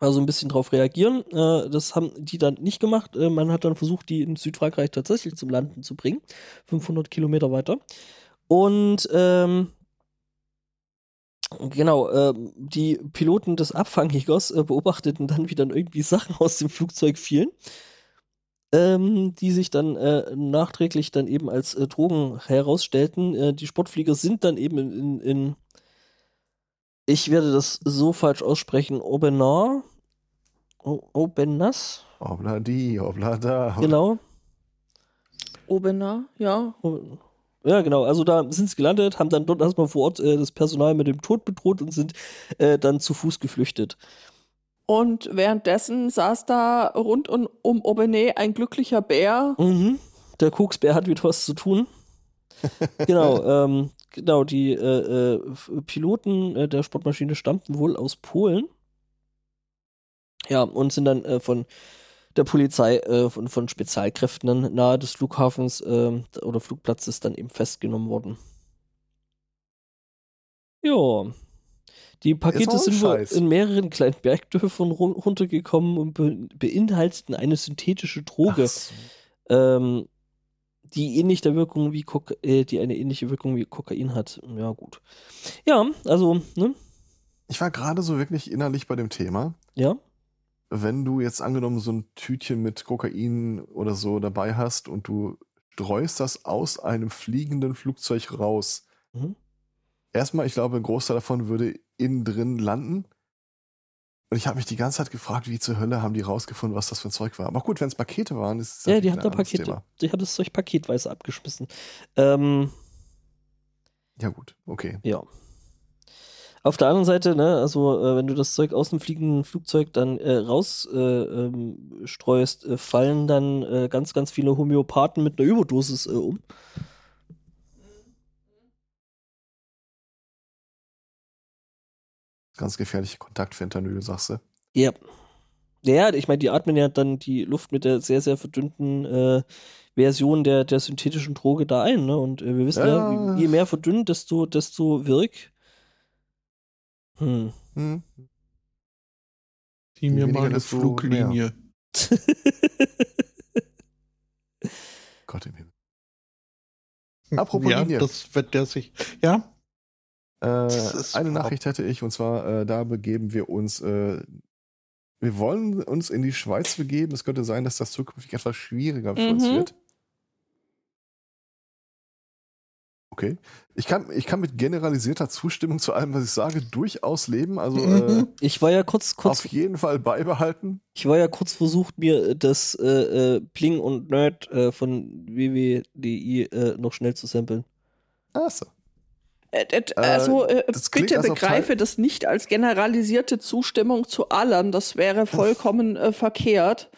also ein bisschen drauf reagieren. Äh, das haben die dann nicht gemacht. Äh, man hat dann versucht, die in Südfrankreich tatsächlich zum Landen zu bringen, 500 Kilometer weiter. Und ähm, genau, ähm, die Piloten des Abfangjägers äh, beobachteten dann, wie dann irgendwie Sachen aus dem Flugzeug fielen ähm, die sich dann äh, nachträglich dann eben als äh, Drogen herausstellten. Äh, die Sportflieger sind dann eben in, in, in, ich werde das so falsch aussprechen, Aubenas. Aubenas? Obla di, obla da. Genau. Obener, ja. Ja, genau. Also da sind sie gelandet, haben dann dort erstmal vor Ort äh, das Personal mit dem Tod bedroht und sind äh, dann zu Fuß geflüchtet. Und währenddessen saß da rund um, um Aubenet ein glücklicher Bär. Mhm. Der Koksbär hat wieder was zu tun. genau, ähm, genau, die äh, äh, Piloten äh, der Sportmaschine stammten wohl aus Polen. Ja, und sind dann äh, von der Polizei, äh, von, von Spezialkräften dann nahe des Flughafens ähm, oder Flugplatzes dann eben festgenommen worden. Ja. Die Pakete sind wohl in mehreren kleinen Bergdörfern run runtergekommen und be beinhalteten eine synthetische Droge, so. ähm, die ähnlich der Wirkung wie Koka äh, die eine ähnliche Wirkung wie Kokain hat. Ja, gut. Ja, also, ne? Ich war gerade so wirklich innerlich bei dem Thema. Ja. Wenn du jetzt angenommen so ein Tütchen mit Kokain oder so dabei hast und du streust das aus einem fliegenden Flugzeug raus. Mhm. Erstmal, ich glaube, ein Großteil davon würde innen drin landen. Und ich habe mich die ganze Zeit gefragt, wie zur Hölle haben die rausgefunden, was das für ein Zeug war. Aber gut, wenn es Pakete waren, ist es Ja, die natürlich haben da Pakete. Thema. Die haben das Zeug paketweise abgeschmissen. Ähm, Ja, gut, okay. ja. Auf der anderen Seite, ne, also äh, wenn du das Zeug aus dem fliegenden Flugzeug dann äh, raus äh, ähm, streust, äh, fallen dann äh, ganz, ganz viele Homöopathen mit einer Überdosis äh, um. Ganz gefährlicher Kontakt Fentanyl, sagst du. Ja. Ja, ich meine, die atmen ja dann die Luft mit der sehr, sehr verdünnten äh, Version der, der synthetischen Droge da ein, ne? Und äh, wir wissen ja, Ja. je mehr verdünnt, desto, desto wirk. Hm. Hm. Zieh mir mal eine Fluglinie. Gott im Himmel. Apropos ja, Linie. das wird der sich. Ja, eine überhaupt- Nachricht hätte ich, und zwar, äh, da begeben wir uns, äh, wir wollen uns in die Schweiz begeben. Es könnte sein, dass das zukünftig etwas schwieriger für uns Mhm. wird. Okay. Ich kann, ich kann mit generalisierter Zustimmung zu allem, was ich sage, durchaus leben. Also äh. Ich war ja kurz, kurz, auf jeden Fall beibehalten. ich war ja kurz versucht, mir das äh, äh, Pling und Nerd äh, von WWDI äh, noch schnell zu samplen. Achso. Äh, äh, also äh, bitte begreife das nicht als generalisierte Zustimmung zu allem. Das wäre vollkommen äh, verkehrt.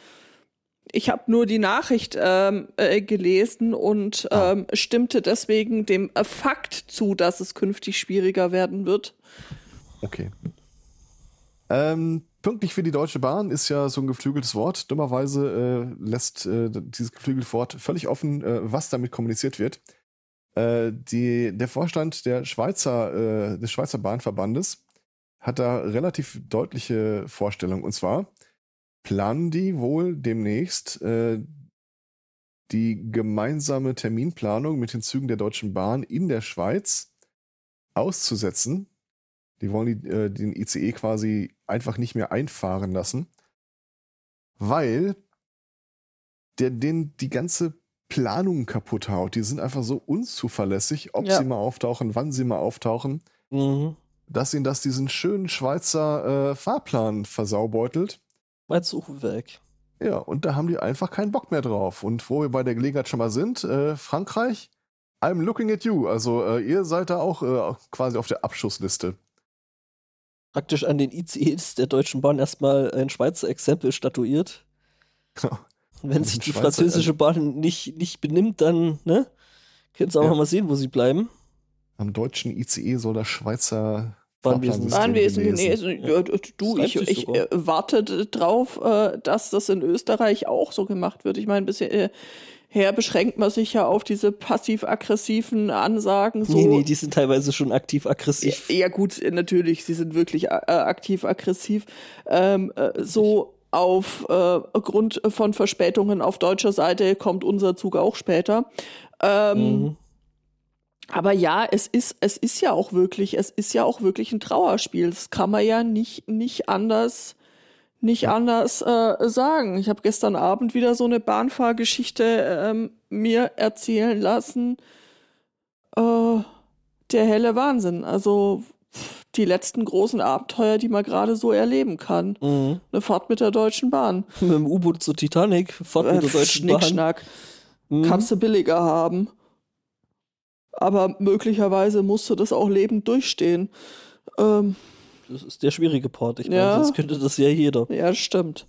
Ich habe nur die Nachricht ähm, äh, gelesen und Ah. ähm, stimmte deswegen dem äh, Fakt zu, dass es künftig schwieriger werden wird. Okay. Ähm, pünktlich für die Deutsche Bahn ist ja so ein geflügeltes Wort. Dummerweise lässt dieses geflügelte Wort völlig offen, was damit kommuniziert wird. Äh, die, der Vorstand der Schweizer, äh, des Schweizer Bahnverbandes hat da relativ deutliche Vorstellungen. Und zwar planen die wohl demnächst äh, die gemeinsame Terminplanung mit den Zügen der Deutschen Bahn in der Schweiz auszusetzen. Die wollen die, äh, den ICE quasi einfach nicht mehr einfahren lassen, weil der, den, die ganze Planungen kaputt haut. Die sind einfach so unzuverlässig, ob Ja. sie mal auftauchen, wann sie mal auftauchen, Mhm. dass ihnen das diesen schönen Schweizer äh, Fahrplan versaubeutelt. Mein Suchwerk. Ja, und da haben die einfach keinen Bock mehr drauf. Und wo wir bei der Gelegenheit schon mal sind, äh, Frankreich, I'm looking at you. Also äh, ihr seid da auch äh, quasi auf der Abschussliste. Praktisch an den ICEs der Deutschen Bahn erstmal ein Schweizer Exempel statuiert. Wenn sich die Schweizer- französische Bahn nicht, nicht benimmt, dann, ne? Können sie auch Ja. mal sehen, wo sie bleiben. Am deutschen ICE soll das Schweizer Bahnwesen. Bahnwesen genesen. Ja, du, Das ich, ich äh, warte drauf, äh, dass das in Österreich auch so gemacht wird. Ich meine, bisher äh, her beschränkt man sich ja auf diese passiv-aggressiven Ansagen. So. Nee, nee, die sind teilweise schon aktiv aggressiv. Ja, ja, gut, äh, natürlich, sie sind wirklich äh, aktiv aggressiv. Ähm, äh, so auf äh, von Verspätungen auf deutscher Seite kommt unser Zug auch später. Ähm, Mhm. Aber ja, es ist, es ist ja auch wirklich, es ist ja auch wirklich ein Trauerspiel. Das kann man ja nicht, nicht anders, nicht anders äh, sagen. Ich habe gestern Abend wieder so eine Bahnfahrgeschichte ähm, mir erzählen lassen. Äh, der helle Wahnsinn. Also die letzten großen Abenteuer, die man gerade so erleben kann. Mhm. Eine Fahrt mit der Deutschen Bahn. Mit dem U-Boot zur Titanic, Fahrt mit Äh, der Deutschen Bahn. Schnickschnack. Mhm. Kannst du billiger haben. Aber möglicherweise musst du das auch lebend durchstehen. Ähm, Das ist der schwierige Part. Ich meine, Ja. sonst könnte das ja jeder. ja, stimmt.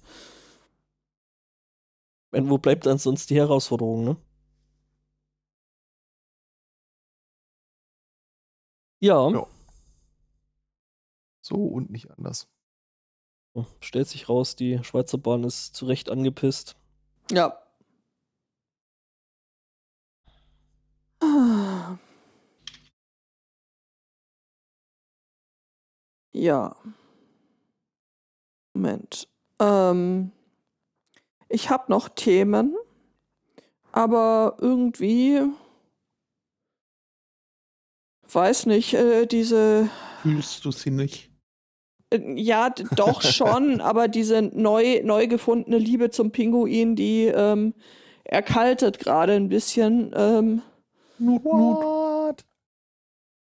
Meine, wo bleibt dann sonst die Herausforderung, ne? Ja, Ja. So und nicht anders. stellt sich raus, die Schweizer Bahn ist zu Recht angepisst. Ja. Ah. Ja. Moment. Ähm, ich habe noch Themen, aber irgendwie weiß nicht, äh, diese Fühlst du sie nicht? Äh, Ja, doch schon, aber diese neu, neu gefundene Liebe zum Pinguin, die ähm, erkaltet gerade ein bisschen. Ähm, Nut, nut.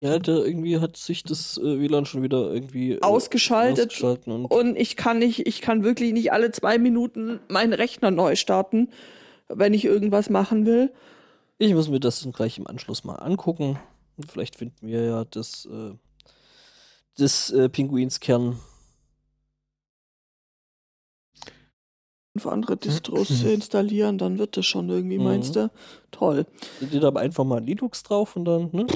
Ja, da irgendwie hat sich das äh, WLAN schon wieder irgendwie äh, Ausgeschaltet. ausgeschalten und und ich kann nicht, ich kann wirklich nicht alle zwei Minuten meinen Rechner neu starten, wenn ich irgendwas machen will. ich muss mir das dann gleich im Anschluss mal angucken. Und vielleicht finden wir ja das, äh, des äh, Pinguins Kern. Fünf andere Distros installieren, dann wird das schon irgendwie, Mhm. meinst du? Toll. Seht da einfach mal Linux drauf und dann, ne?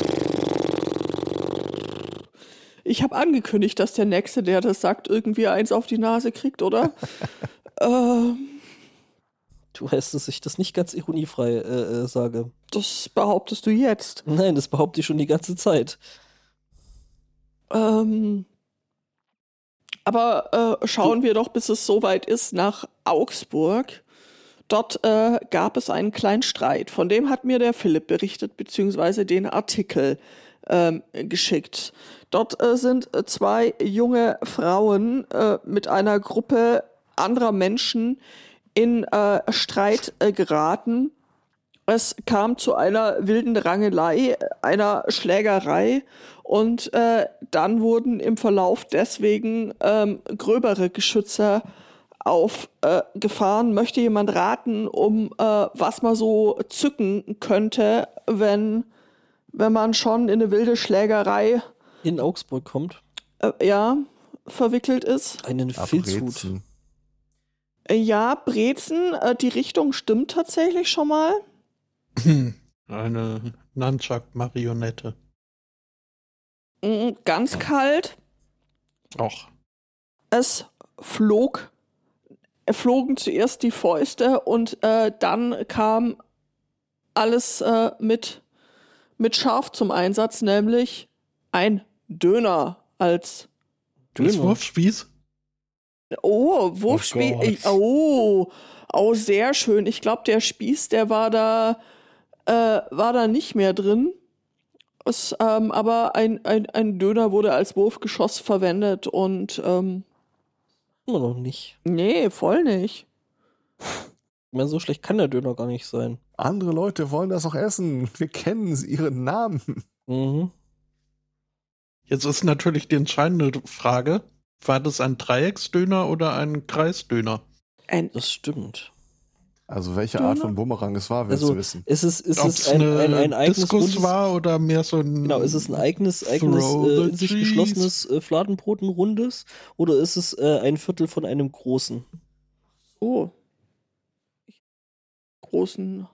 Ich habe angekündigt, dass der Nächste, der das sagt, irgendwie eins auf die Nase kriegt, oder? ähm, Du weißt, dass ich das nicht ganz ironiefrei äh, äh, sage. das behauptest du jetzt. Nein, das behaupte ich schon die ganze Zeit. Ähm, aber äh, schauen wir doch, bis es soweit ist, nach Augsburg. Dort äh, gab es einen kleinen Streit. Von dem hat mir der Philipp berichtet, beziehungsweise den Artikel ähm, geschickt. Dort äh, sind äh, zwei junge Frauen äh, mit einer Gruppe anderer Menschen in äh, Streit geraten. Es kam zu einer wilden Rangelei, einer Schlägerei und äh, dann wurden im Verlauf deswegen ähm, gröbere Geschütze aufgefahren. Möchte jemand raten, um äh, was man so zücken könnte, wenn, wenn man schon in eine wilde Schlägerei In Augsburg kommt äh, ja, verwickelt ist? einen Filzhut. Äh, ja, Brezen, äh, die Richtung stimmt tatsächlich schon mal. Eine Nunchuck-Marionette. Mm, Ganz kalt. Auch. Es flog, flogen zuerst die Fäuste und äh, dann kam alles äh, mit, mit Scharf zum Einsatz, nämlich ein Döner als Döner. Wurfspieß? Oh, Wurfspieß. Gott. Oh, oh, sehr schön. Ich glaube, der Spieß, der war da, äh, war da nicht mehr drin. Es, ähm, aber ein, ein, ein Döner wurde als Wurfgeschoss verwendet und ähm, Immer noch nicht. nee, voll nicht. Ich meine, so schlecht kann der Döner gar nicht sein. Andere Leute wollen das auch essen. Wir kennen ihren Namen. Mhm. Jetzt ist natürlich die entscheidende Frage: War das ein Dreiecksdöner oder ein Kreisdöner? Ein Das stimmt. Also welche Döner? Art von Bumerang es war, willst Also du wissen. ist es, ist es ein, ein, ein eigenes Diskus rundes, war oder mehr so ein. Genau, ist es ein eigenes, eigenes äh, in sich cheese. geschlossenes äh, Fladenbrot, ein rundes? Oder ist es äh, ein Viertel von einem großen? Ich großen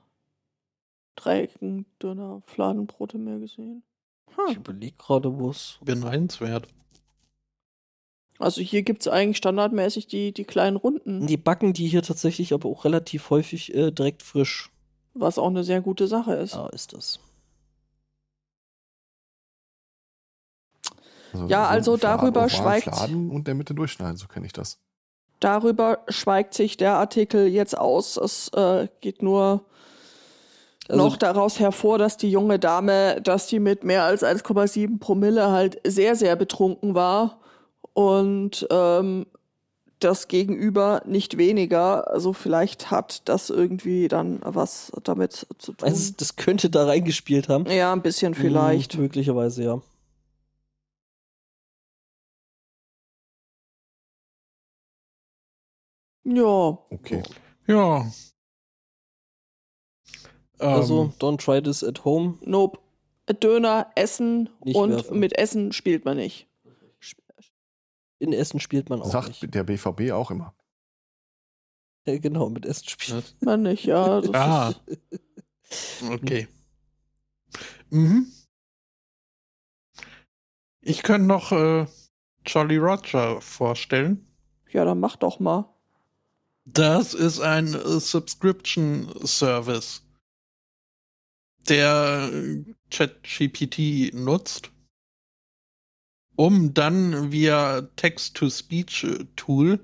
Dreiecken, Döner, Fladenbrote mehr gesehen. Ich Hm. überlege gerade, wo es. beneidenswert? Also hier gibt es eigentlich standardmäßig die, die kleinen Runden, Die backen die hier tatsächlich aber auch relativ häufig äh, direkt frisch. was auch eine sehr gute Sache ist. Ja, ist das. Ja, also so Fladen- darüber schweigt- Fladen und der Mitte durchschneiden, so kenne ich das. Darüber schweigt sich der Artikel jetzt aus. Es äh, geht nur Also- noch daraus hervor, dass die junge Dame, dass die mit mehr als 1,7 Promille halt sehr, sehr betrunken war und ähm, das Gegenüber nicht weniger. Also vielleicht hat das irgendwie dann was damit zu tun. Also, das könnte da reingespielt haben. ja, ein bisschen vielleicht. Hm, möglicherweise, ja. Ja, Okay. Ja. Also, Ähm, don't try this at home. nope. Döner essen Nicht und werfen. mit Essen spielt man nicht. In Essen spielt man auch Sagt nicht. der BVB auch immer. Ja, genau, mit Essen spielt Man nicht, ja. Das Ah. ist, Okay. Mhm. Ich könnte noch äh, Jolly Roger vorstellen. ja, dann mach doch mal. Das ist ein äh, Subscription Service, der äh, ChatGPT nutzt, um dann via Text-to-Speech-Tool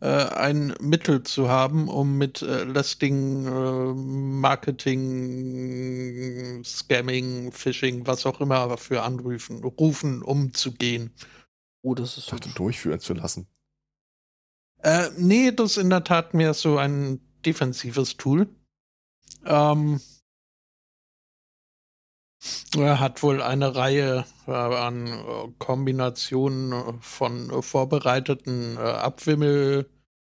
äh, ein Mittel zu haben, um mit äh, lästigen äh, Marketing, Scamming, Phishing, was auch immer für Anrufen, Rufen umzugehen. Oh, das ist Ich dachte, durchführen zu lassen. Äh, nee, das ist in der Tat mehr so ein defensives Tool. Ähm, er hat wohl eine Reihe äh, an äh, Kombinationen von vorbereiteten äh, Abwimmel,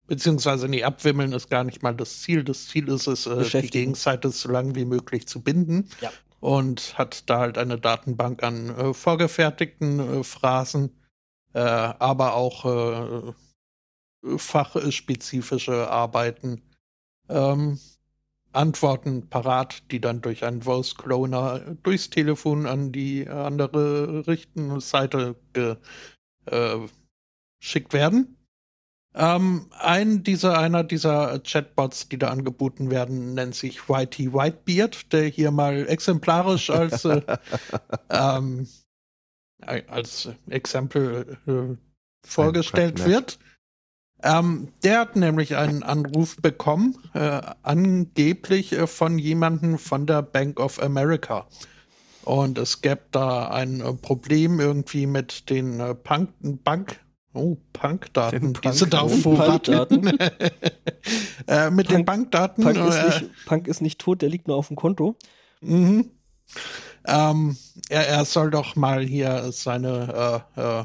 beziehungsweise nee, Abwimmeln ist gar nicht mal das Ziel. Das Ziel ist es, die. Gegenseite so lange wie möglich zu binden. Ja. Und hat da halt eine Datenbank an vorgefertigten Phrasen, aber auch fachspezifische Arbeiten, ähm, Antworten parat, die dann durch einen Voice Cloner durchs Telefon an die andere richten Seite ge, äh, werden. Ähm, ein dieser, einer dieser Chatbots, die da angeboten werden, nennt sich Whitey Whitebeard, der hier mal exemplarisch als, äh, ähm, als Exempel äh, vorgestellt wird. Ähm, der hat nämlich einen Anruf bekommen, äh, angeblich äh, von jemandem von der Bank of America. Und es gäbe da ein äh, Problem irgendwie mit den äh, Punk Bank, oh, Punkdaten, Den die sie da Punk- auf Vorrat Punkdaten. äh, Mit den Punk- Bankdaten. Punk ist, äh, nicht, Punk ist nicht tot, der liegt nur auf dem Konto. Mhm. Ähm, er, er soll doch mal hier seine äh, äh,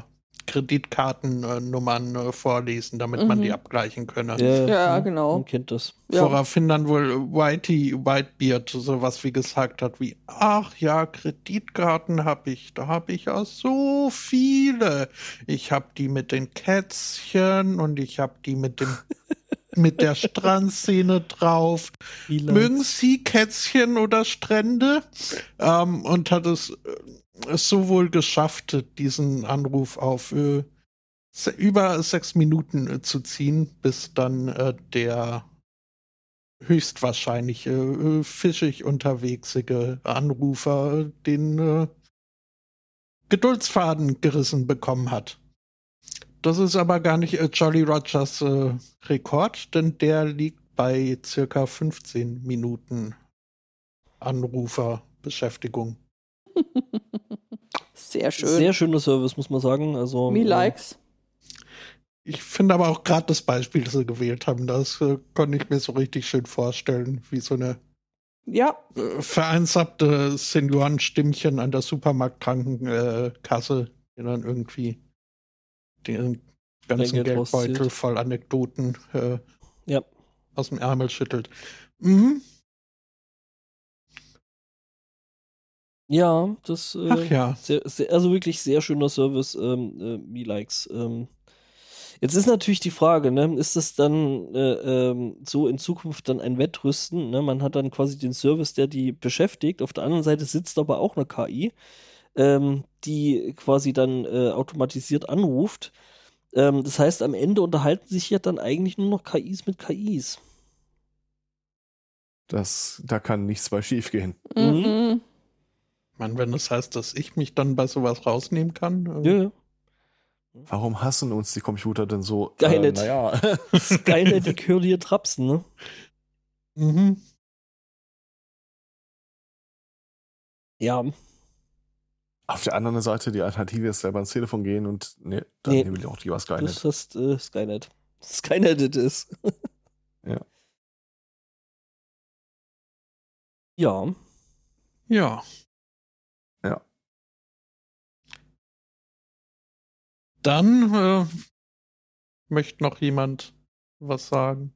Kreditkartennummern äh, vorlesen, damit man Mhm. die abgleichen könne. Ja, hm, genau. Man kennt das. Ja. Woraufhin dann wohl Whitey Whitebeard sowas wie gesagt hat wie, ach ja, Kreditkarten habe ich, da habe ich ja so viele. Ich habe die mit den Kätzchen und ich habe die mit dem mit der Strandszene drauf. Mögen Sie Kätzchen oder Strände? Ähm, und hat es, äh, es so wohl geschafft, diesen Anruf auf äh, über sechs Minuten äh, zu ziehen, bis dann äh, der höchstwahrscheinlich äh, äh, fischig unterwegsige Anrufer den äh, Geduldsfaden gerissen bekommen hat. Das ist aber gar nicht Jolly Rogers Rekord, denn der liegt bei circa 15 Minuten Anruferbeschäftigung. Sehr schön. Sehr schöner Service, muss man sagen. Also, Me äh, likes. Ich finde aber auch gerade das Beispiel, das sie gewählt haben, das äh, konnte ich mir so richtig schön vorstellen, wie so eine Ja. Äh, vereinsamte Seniorenstimmchen an der Supermarktkrankenkasse, die dann irgendwie den ganzen Geldbeutel voll Anekdoten äh, ja. aus dem Ärmel schüttelt. Mhm. Ja, das äh, Ach ja. Sehr, sehr, also wirklich sehr schöner Service, ähm, äh, Me Likes. Ähm. Jetzt ist natürlich die Frage, ne, ist das dann äh, ähm, so in Zukunft dann ein Wettrüsten? Ne? Man hat dann quasi den Service, der die beschäftigt. Auf der anderen Seite sitzt aber auch eine KI, ähm, die quasi dann äh, automatisiert anruft. Ähm, das heißt, am Ende unterhalten sich ja dann eigentlich nur noch KIs mit KIs. Das, da kann nichts bei schief gehen. Mhm meine, wenn das heißt, dass ich mich dann bei sowas rausnehmen kann. Ja, ja. Warum hassen uns die Computer denn so? Skynet. Äh, naja. Skynet, die Curly Trapsen, ne? Mhm. Ja. Auf der anderen Seite, die Alternative ist selber ans Telefon gehen und ne, dann nee, nehme ich auch lieber Skynet. Das ist äh, Skynet. Skynet ist. Ja. Ja. Ja. Dann äh, möchte noch jemand was sagen.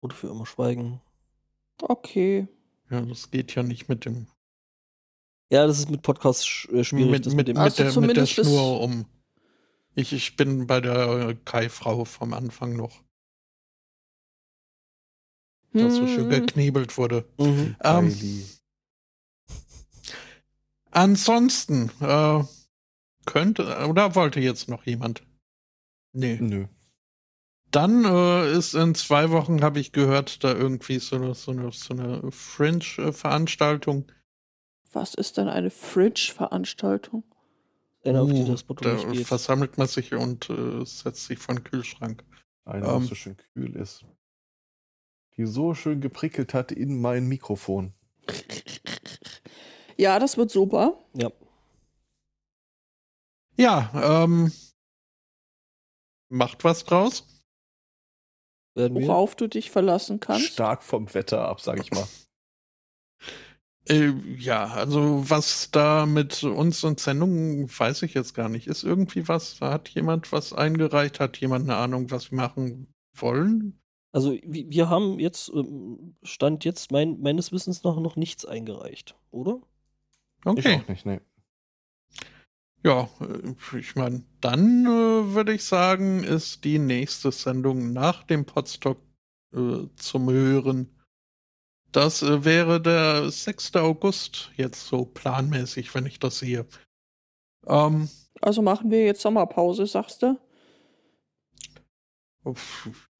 Oder für immer schweigen. Okay. Ja, das geht ja nicht mit dem. Ja, das ist mit Podcast äh, schwierig. Mit, mit, mit, also der, mit der Schnur um. Ich, ich bin bei der Kai-Frau vom Anfang noch. Dass so schön hm. geknebelt wurde. Mhm. Ähm, Ansonsten äh, könnte oder wollte jetzt noch jemand? Nee. Nö. Dann äh, ist in zwei Wochen, habe ich gehört, da irgendwie so eine, so eine, so eine Fringe-Veranstaltung. Was ist denn eine Fringe-Veranstaltung? Die uh, da versammelt man sich und äh, setzt sich vor den Kühlschrank. Eine, ähm, was so schön kühl ist. Die so schön geprickelt hat in mein Mikrofon. Ja, das wird super. Ja. Ja, ähm, macht was draus. Worauf du dich verlassen kannst. Stark vom Wetter ab, sag ich mal. Äh, ja, also was da mit uns und Sendungen, weiß ich jetzt gar nicht. Ist irgendwie was, da hat jemand was eingereicht, hat jemand eine Ahnung, was wir machen wollen? Also wir haben jetzt, ähm, Stand jetzt mein, meines Wissens nach noch nichts eingereicht, oder? Okay. Ich auch nicht, nee. Ja, äh, ich meine, dann äh, würde ich sagen, ist die nächste Sendung nach dem Podstock äh, zum Hören. Das äh, wäre der 6. August, jetzt so planmäßig, wenn ich das sehe. Ähm, also machen wir jetzt Sommerpause, sagst du?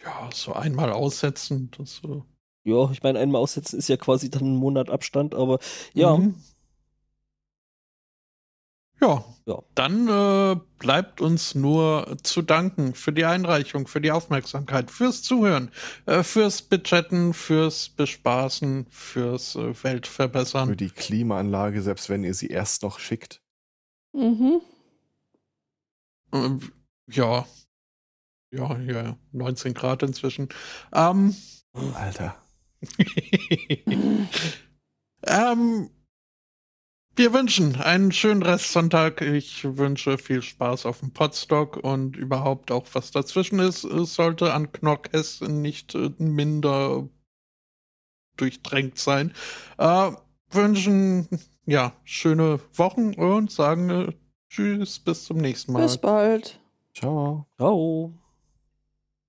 Ja, so einmal aussetzen. Das, äh ja, ich meine, einmal aussetzen ist ja quasi dann ein Monat Abstand, aber ja. Mhm. Ja, ja. dann äh, bleibt uns nur zu danken für die Einreichung, für die Aufmerksamkeit, fürs Zuhören, äh, fürs Budgetten, fürs Bespaßen, fürs äh, Weltverbessern. Für die Klimaanlage, selbst wenn ihr sie erst noch schickt. Mhm. Ähm, ja. Ja, ja, 19 Grad inzwischen. Ähm, Alter. ähm, wir wünschen einen schönen Restsonntag. Ich wünsche viel Spaß auf dem Podstock und überhaupt auch was dazwischen ist. Es sollte an Knockes nicht äh, minder durchdrängt sein. Äh, wünschen ja schöne Wochen und sagen äh, Tschüss, bis zum nächsten Mal. Bis bald. Ciao. Ciao.